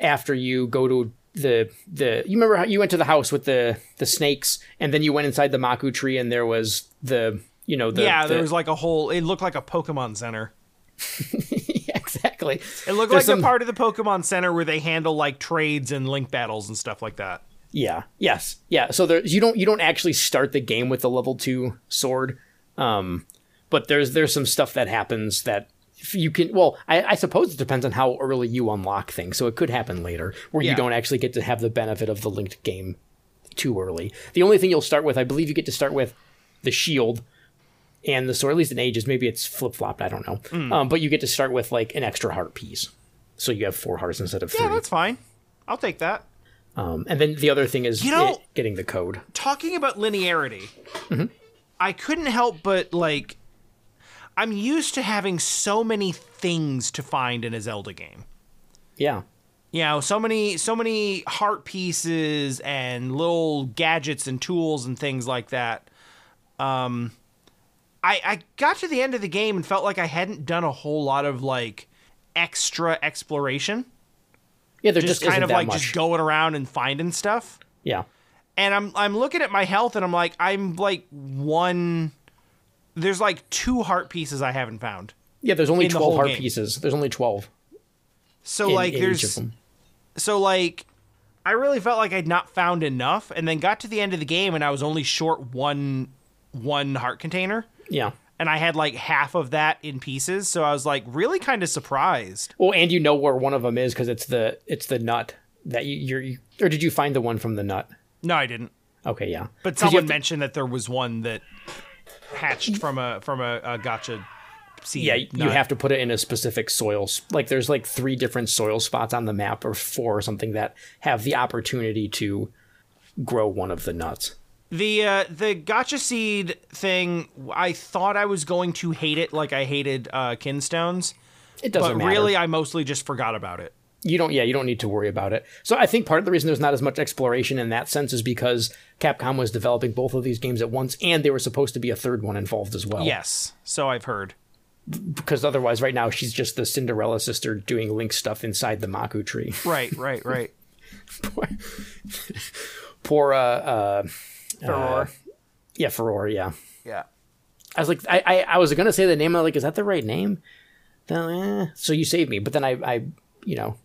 after you go to the the. You remember how you went to the house with the the snakes, and then you went inside the Maku tree, and there was the you know the
yeah,
the,
there was like a whole. It looked like a Pokemon Center.
exactly.
It looked
There's
like
some-
the part of the Pokemon Center where they handle like trades and link battles and stuff like that.
Yeah. Yes. Yeah. So there, you don't you don't actually start the game with the level two sword, um, but there's there's some stuff that happens that you can. Well, I, I suppose it depends on how early you unlock things. So it could happen later where
Yeah.
you don't actually get to have the benefit of the linked game too early. The only thing you'll start with, I believe, you get to start with the shield and the sword. At least in ages, maybe it's flip flopped. I don't know.
Hmm.
Um, but you get to start with like an extra heart piece, so you have four hearts instead of three.
Yeah, that's fine. I'll take that.
um, and then the other thing is
You know-
it- getting the code.
talking about linearity,
Mm-hmm.
I couldn't help but like I'm used to having so many things to find in a Zelda game.
Yeah.
You know, so many so many heart pieces and little gadgets and tools and things like that. Um I I got to the end of the game and felt like I hadn't done a whole lot of like extra exploration.
Yeah, there
Just,
just,
kind of like
much.
just going around and finding stuff.
yeah,
and I'm I'm looking at my health and I'm like I'm like one there's like two heart pieces I haven't found.
yeah. There's only
In the
twelve heart
game.
pieces. There's only twelve.
So
in-
like
in
there's so like I really felt like I'd not found enough and then got to the end of the game and I was only short one one heart container
Yeah.
and I had like half of that in pieces so I was like really kind of surprised.
Well, and you know where one of them is because it's the it's the nut that you, you're. You, or did you find the one from the nut?
No, I didn't.
Okay, yeah.
But someone
to-
mentioned that there was one that hatched from a from a, a Gasha seed.
Yeah, you have to put it in a specific soil. Like there's like three different soil spots on the map, or four or something that have the opportunity to grow one of the nuts.
The uh, the Gasha seed thing, I thought I was going to hate it like I hated uh, Kinstones,
It doesn't
but
matter.
really I mostly just forgot about it.
you don't yeah you don't need to worry about it so i think part of the reason there's not as much exploration in that sense is because capcom was developing both of these games at once and there were supposed to be a third one involved as well
Yes, so I've heard.
because otherwise right now she's just the cinderella sister doing link stuff inside the maku tree
Right, right, right.
poor uh uh
Farore.
yeah Farore, yeah
yeah.
i was like I, I i was gonna say the name i'm like is that the right name then, eh. so you saved me but then i i you know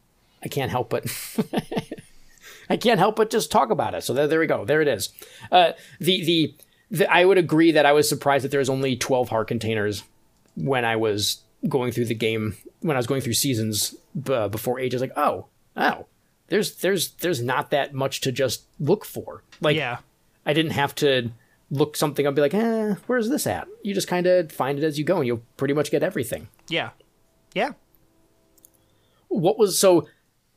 i can't help but I can't help but just talk about it. So there, there we go. There it is. Uh, the, the the I would agree that I was surprised that there was only twelve heart containers when I was going through the game when I was going through seasons uh, before ages. Like oh oh, there's there's there's not that much to just look for. Like
Yeah.
I didn't have to look something up and be like, eh, where's this at? You just kind of find it as you go, and you'll pretty much get everything.
Yeah. Yeah.
what was so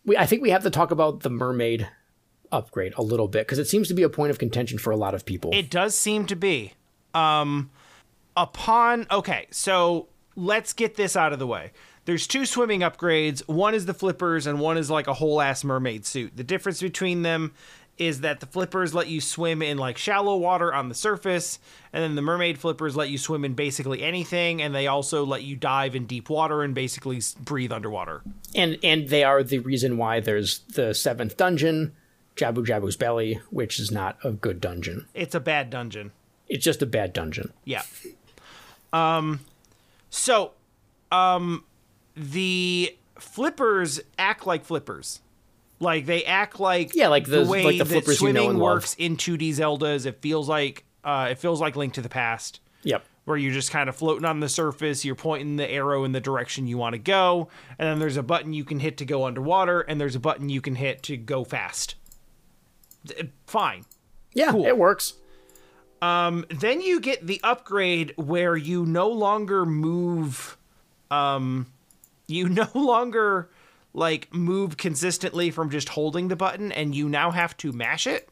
we i think we have to talk about the mermaid upgrade a little bit because it seems to be a point of contention for a lot of people
It does seem to be. Um upon okay, so let's get this out of the way. There's two swimming upgrades. One is the flippers and one is like a whole ass mermaid suit. The difference between them is that the flippers let you swim in like shallow water on the surface, and then the mermaid flippers let you swim in basically anything, and they also let you dive in deep water and basically breathe underwater.
and and they are the reason why there's the seventh dungeon jabu jabu's belly which is not a good dungeon
It's a bad dungeon.
it's just a bad dungeon
Yeah. Um so um the flippers act like flippers. Like they act like
Yeah, like
the
the-
way
like the
that
flippers you know
swimming works in 2D Zeldas. It feels like uh it feels like Link to the Past.
Yep.
where you're just kind of floating on the surface, you're pointing the arrow in the direction you want to go, and then there's a button you can hit to go underwater, and there's a button you can hit to go fast. Fine.
Yeah,
Cool.
it works.
Um, Then you get the upgrade where you no longer move um you no longer like move consistently from just holding the button and you now have to mash it.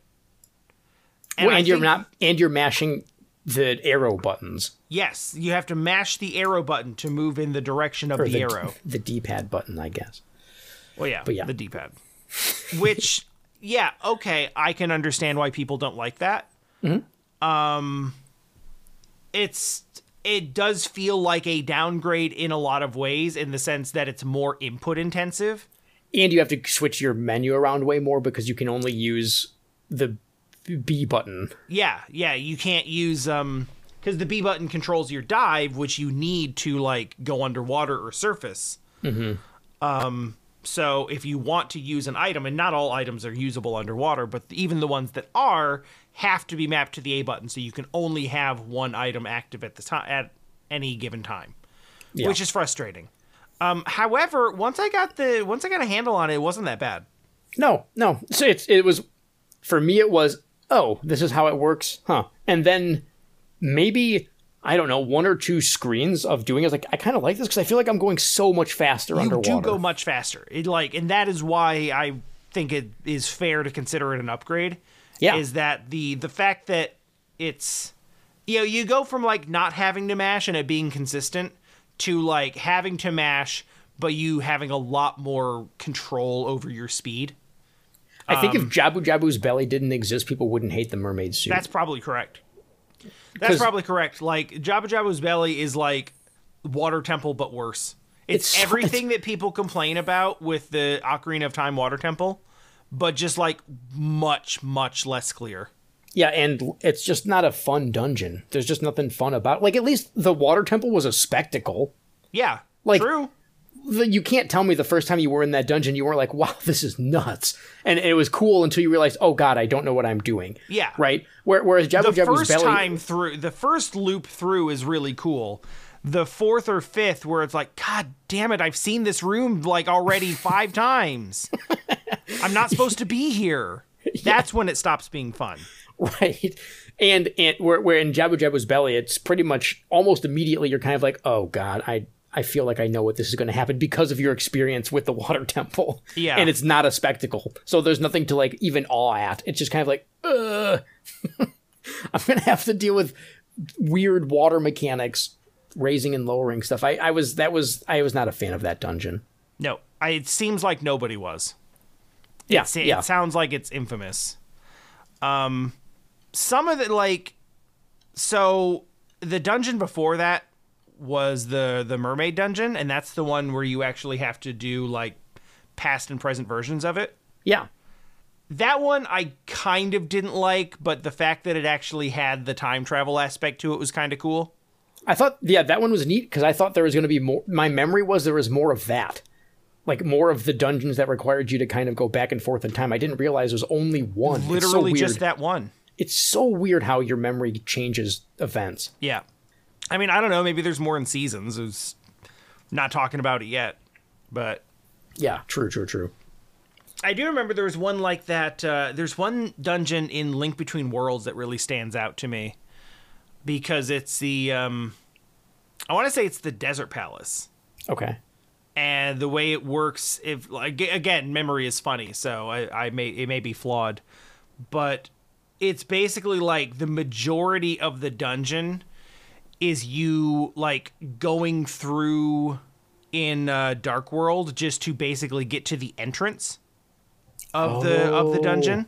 And,
I
and you're not and you're mashing the arrow buttons.
Yes, you have to mash the arrow button to move in the direction of
Or
the, arrow.
The D-pad button, I guess.
Well, yeah, but
yeah.
the D-pad. Which, yeah, okay, I can understand why people don't like that. Um, it's it does feel like a downgrade in a lot of ways, in the sense that it's more input intensive.
And you have to switch your menu around way more because you can only use the B button.
Yeah, yeah, you can't use um because the B button controls your dive, which you need to like go underwater or surface. Mm-hmm. Um, so if you want to use an item, and not all items are usable underwater, but even the ones that are have to be mapped to the A button, so you can only have one item active at the time at any given time,
Yeah.
which is frustrating. Um, however, once I got the once I got a handle on it, it wasn't that bad.
No, no. So it's it was for me it was, oh, this is how it works, huh? And then maybe I don't know, one or two screens of doing it. I like, I kind of like this because I feel like I'm going so much faster
you
underwater.
do go much faster. It like, and that is why I think it is fair to consider it an upgrade.
Yeah.
is that the the fact that it's you know you go from like not having to mash and it being consistent to like having to mash but you having a lot more control over your speed.
I think if um, Jabu Jabu's belly didn't exist, people wouldn't hate the mermaid suit.
That's probably correct. That's probably correct. Like Jabu Jabu's belly is like Water Temple, but worse. It's,
It's
everything that people complain about with the Ocarina of Time Water Temple, but just like much, much less clear.
yeah, and it's just not a fun dungeon. There's just nothing fun about. Like at least the water temple was a spectacle.
Yeah,
Like-
true.
You can't tell me the first time you were in that dungeon you weren't like, "Wow, this is nuts," and it was cool until you realized, "Oh God, I don't know what I'm doing."
Yeah.
Right. Whereas Jabu
The first
belly,
time through, the first loop through is really cool. The fourth or fifth, where it's like, God damn it, I've seen this room like already five times. I'm not supposed to be here. That's when it stops being fun.
right? And and where, where in Jabu Jabu's belly, it's pretty much almost immediately you're kind of like, "Oh God, I." I feel like I know what this is going to happen because of your experience with the water temple.
Yeah.
And it's not a spectacle. So there's nothing to like even awe at. It's just kind of like, ugh. I'm going to have to deal with weird water mechanics, raising and lowering stuff. I, I was, that was, I was not a fan of that dungeon.
No, I, it seems like nobody was.
Yeah.
It,
yeah.
it sounds like it's infamous. Um, some of the like, so the dungeon before that was the the mermaid dungeon, and that's the one where you actually have to do like past and present versions of it.
yeah.
That one I kind of didn't like, but the fact that it actually had the time travel aspect to it was kind of cool.
I thought, yeah, that one was neat because I thought there was going to be more. My memory was there was more of that, like more of the dungeons that required you to kind of go back and forth in time. I didn't realize there was only one. It's so
Literally just that one.
It's so weird how your memory changes events.
Yeah. I mean, I don't know. Maybe there's more in seasons. Who's not talking about it yet, but
Yeah, true, true, true.
I do remember there was one like that. Uh, there's one dungeon in Link Between Worlds that really stands out to me because it's the. Um, I want to say it's the Desert Palace,
Okay.
and the way it works. If like again, memory is funny, so I, I may it may be flawed, but it's basically like the majority of the dungeon is you like going through in uh, Dark World just to basically get to the entrance of the of the
Oh.
dungeon.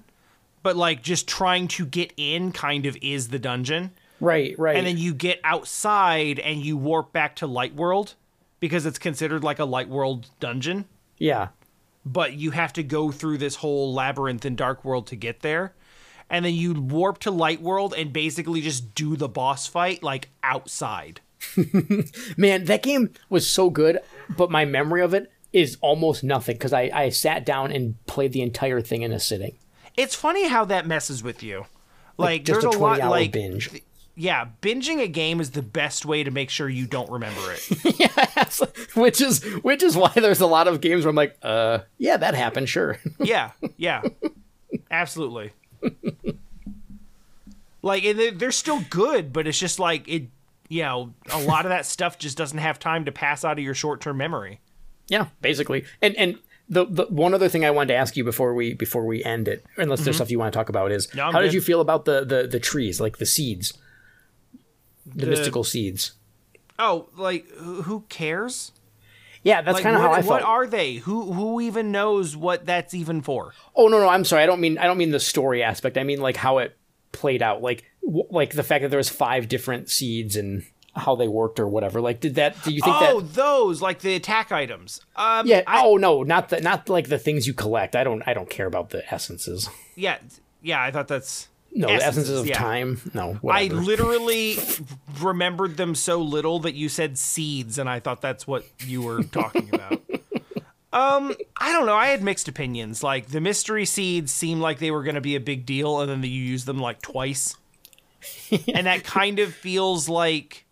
But like just trying to get in kind of is the dungeon.
Right, right.
And then you get outside and you warp back to Light World because it's considered like a Light World dungeon.
yeah.
But you have to go through this whole labyrinth in Dark World to get there. And then you warp to Light World and basically just do the boss fight like outside.
Man, that game was so good, but my memory of it is almost nothing because I, I sat down and played the entire thing in a sitting.
It's funny how that messes with you. Like,
just
there's
a
a lot like
binge.
yeah, binging a game is the best way to make sure you don't remember it.
yes, which is which is why there's a lot of games where I'm like, uh, yeah, that happened, sure.
yeah, yeah, absolutely. like, they're, still good, but it's just like it. You know, a lot of that stuff just doesn't have time to pass out of your short term memory.
Yeah, basically. And and the, the one other thing I wanted to ask you before we before we end it, unless there's mm-hmm. stuff you want to talk about, is
No,
how did you feel about the, the the trees, like the seeds, the,
The-
mystical seeds?
Oh, like who cares?
Yeah, that's
Like,
kind of how I felt.
what are they? Who who even knows what that's even for?
oh no, no, I'm sorry. I don't mean I don't mean the story aspect. I mean like how it played out, like w- like the fact that there was five different seeds and how they worked or whatever. Like, did that? Do you think that
oh,
that?
those like the attack items. Um,
Yeah.
I,
oh no, not the not like the things you collect. I don't I don't care about the essences.
yeah, yeah. I thought that's
No,
Essences,
essences of
yeah.
time. No,
I literally remembered them so little that you said seeds, and I thought that's what you were talking about. um, I don't know. I had mixed opinions. Like the mystery seeds seemed like they were going to be a big deal, and then you use them like twice, and that kind of feels like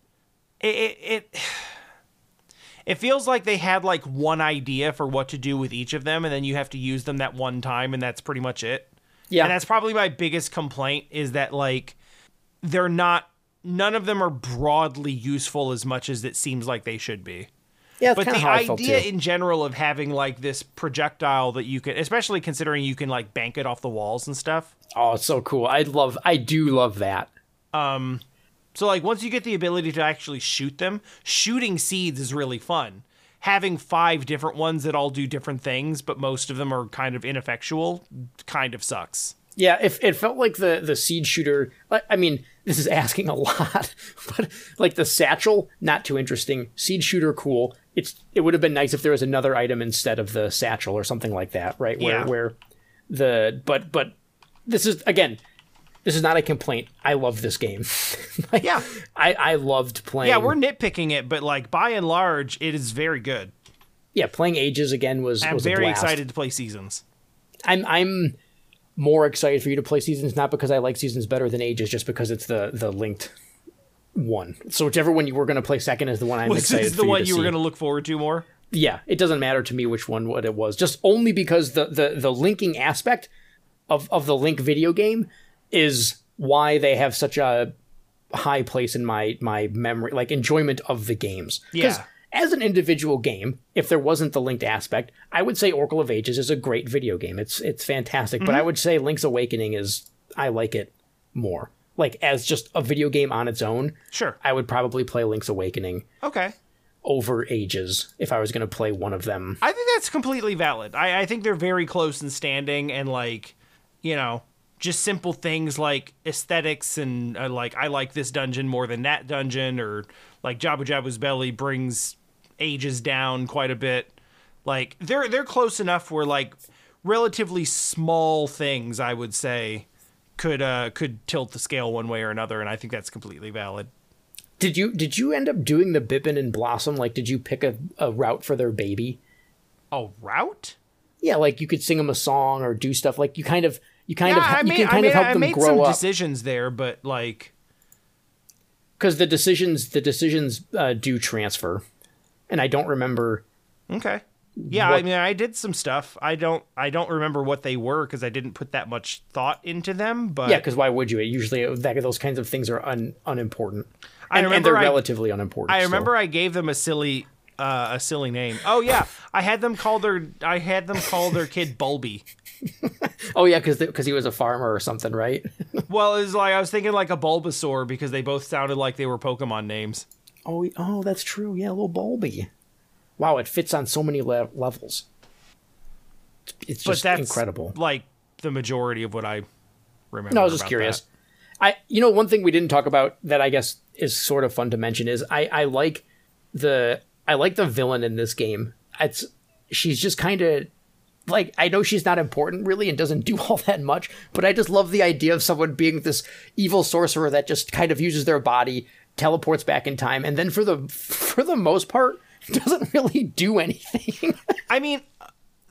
it. it, it it feels like they had like one idea for what to do with each of them, and then you have to use them that one time, and that's pretty much it.
Yeah,
And that's probably my biggest complaint is that like they're not none of them are broadly useful as much as it seems like they should be.
yeah.
But the
of how I felt
idea in general of having like this projectile that you can especially considering you can like bank it off the walls and stuff.
oh, it's so cool. I love. I do love that.
Um, so like once you get the ability to actually shoot them, shooting seeds is really fun. Having five different ones that all do different things, but most of them are kind of ineffectual, kind of sucks.
Yeah, if it felt like the the seed shooter. I mean, this is asking a lot, but like the satchel, not too interesting. Seed shooter, cool. It's it would have been nice if there was another item instead of the satchel or something like that, right? Where
Yeah.
where the but but this is again. This is not a complaint. I love this game. Like,
Yeah.
I, I loved playing.
Yeah, we're nitpicking it, but like by and large, it is very good.
yeah playing Ages again was
I'm
was
very excited to play seasons.
I'm I'm more excited for you to play seasons, not because I like seasons better than ages, just because it's the the linked one. So whichever one you were going to play second is the one I'm
Was
excited
this
for
the
you
one
to
you were going to look forward to more?
Yeah, it doesn't matter to me which one what it was, just only because the the the linking aspect of of the link video game is why they have such a high place in my my memory, like enjoyment of the games.
Yeah.
As an individual game, if there wasn't the linked aspect, I would say Oracle of Ages is a great video game. It's it's fantastic, but I mhm. would say Link's Awakening is I like it more. Like as just a video game on its own,
Sure.
I would probably play Link's Awakening
Okay.
over Ages if I was going to play one of them.
I think that's completely valid. I, I think they're very close in standing and like, you know, just simple things like aesthetics and uh, like I like this dungeon more than that dungeon or like Jabu Jabu's belly brings ages down quite a bit. Like they're they're close enough where like relatively small things I would say could uh could tilt the scale one way or another and I think that's completely valid.
Did you did you end up doing the Bippin and Blossom? Like, did you pick a, a route for their baby?
A route?
Yeah, like you could sing them a song or do stuff. Like you kind of you kind
Yeah,
of
I
you
made,
can
I
kind
made,
of help
I
them
made some
grow up
decisions there, but like
because the decisions the decisions uh, do transfer, and I don't remember.
Okay. Yeah, I mean, I did some stuff. I don't, I don't remember what they were because I didn't put that much thought into them. But
Yeah, because why would you? Usually, that those kinds of things are un, unimportant,
I
and, and
remember
they're
I-
relatively unimportant.
I
still.
remember I gave them a silly, uh, a silly name. Oh yeah, I had them call their, I had them call their kid Bulby.
Oh yeah, because because he was a farmer or something, right?
Well, it's like I was thinking like a Bulbasaur because they both sounded like they were Pokemon names.
oh, oh, that's true. Yeah, little Bulby. Wow, it fits on so many le- levels. It's
But
just
that's
incredible.
Like the majority of what I remember.
No, I was just curious.
that.
I, you know, one thing we didn't talk about that I guess is sort of fun to mention is I, I like the, I like the villain in this game. It's, she's just kind of like I know she's not important really and doesn't do all that much, but I just love the idea of someone being this evil sorcerer that just kind of uses their body, teleports back in time, and then for the for the most part doesn't really do anything.
I mean,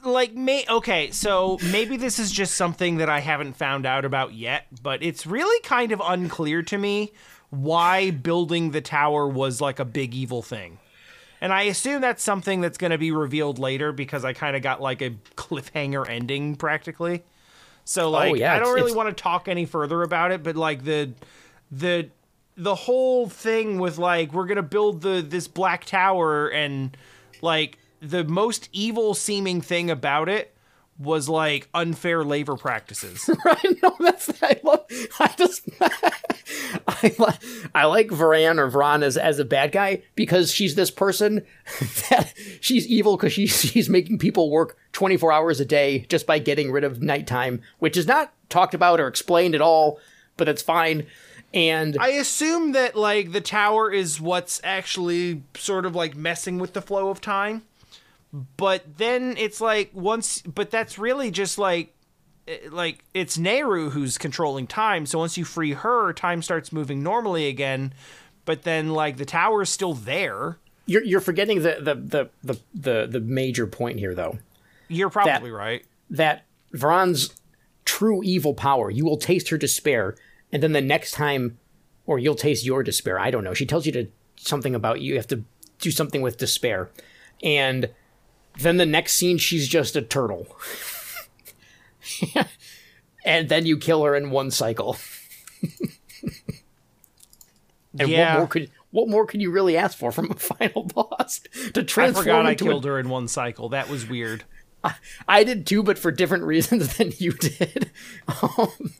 like may okay, so maybe this is just something that I haven't found out about yet, but it's really kind of unclear to me why building the tower was like a big evil thing. And I assume that's something that's going to be revealed later because I kind of got like a cliffhanger ending practically. So oh, like
yeah,
I don't really want to talk any further about it, but like the the the whole thing with like we're going to build the this black tower and like the most evil seeming thing about it was like unfair labor practices.
right? No, that's I love. I just I like I like Varan or Vran as as a bad guy because she's this person that she's evil because she's she's making people work twenty four hours a day just by getting rid of nighttime, which is not talked about or explained at all, but that's fine. And
I assume that like the tower is what's actually sort of like messing with the flow of time. But then it's like once but that's really just like eh, like it's Nayru who's controlling time, so once you free her, time starts moving normally again. But then like the tower is still there.
you're you're forgetting the the the the the, the major point here though.
You're probably right.
that Vron's true evil power. You will taste her despair, and then the next time, or you'll taste your despair. I don't know. She tells you to something about you have to do something with despair, and then the next scene she's just a turtle, and then you kill her in one cycle. and
Yeah.
what more could what more could you really ask for from a final boss to transform?
I forgot I
into a
killed her in one cycle. That was weird.
I did too, but for different reasons than you did. Um,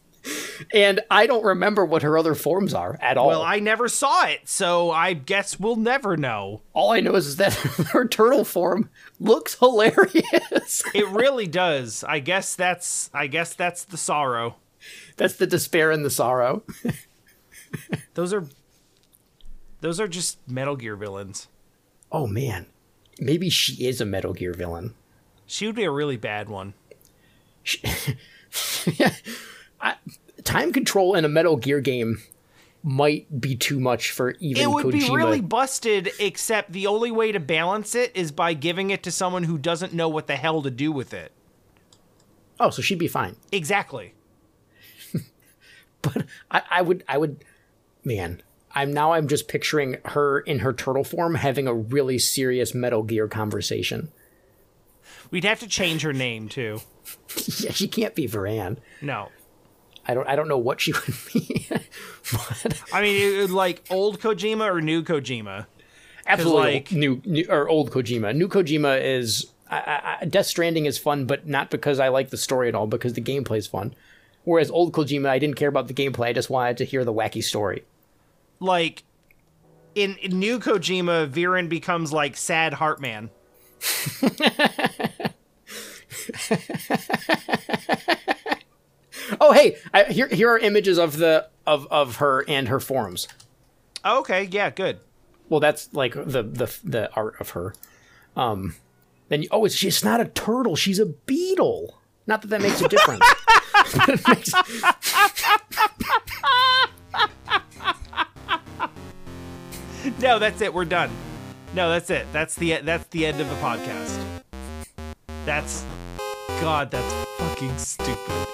and I don't remember what her other forms are at all.
Well, I never saw it, so I guess we'll never know.
all I know is that her turtle form looks hilarious.
It really does. I guess that's I guess that's the sorrow.
That's the despair and the sorrow.
Those are those are just Metal Gear villains.
Oh man, maybe she is a Metal Gear villain.
She would be a really bad one.
Time control in a Metal Gear game might be too much for even
It would
Kojima.
be really busted, except the only way to balance it is by giving it to someone who doesn't know what the hell to do with it.
Oh, so she'd be fine.
Exactly.
But I, I would, I would, man. I'm now. I'm just picturing her in her turtle form having a really serious Metal Gear conversation.
We'd have to change her name too.
Yeah, she can't be Varan.
No.
I don't. I don't know what she would be. but
I mean, it like old Kojima or new Kojima.
absolutely
like-
new, new or old Kojima. New Kojima is. I, I, Death Stranding is fun, but not because I like the story at all. Because the gameplay is fun. Whereas old Kojima, I didn't care about the gameplay. I just wanted to hear the wacky story.
Like in, in new Kojima, Viren becomes like sad heart Heartman.
Oh, hey, I, here here are images of the of of her and her forms.
Oh, okay, yeah, good.
Well, that's like the the the art of her. Um, then you, oh, it's, she's not a turtle. She's a beetle. Not that that makes a difference. Makes-
No, that's it. We're done. No, that's it. That's the that's the end of the podcast. That's God, that's fucking stupid.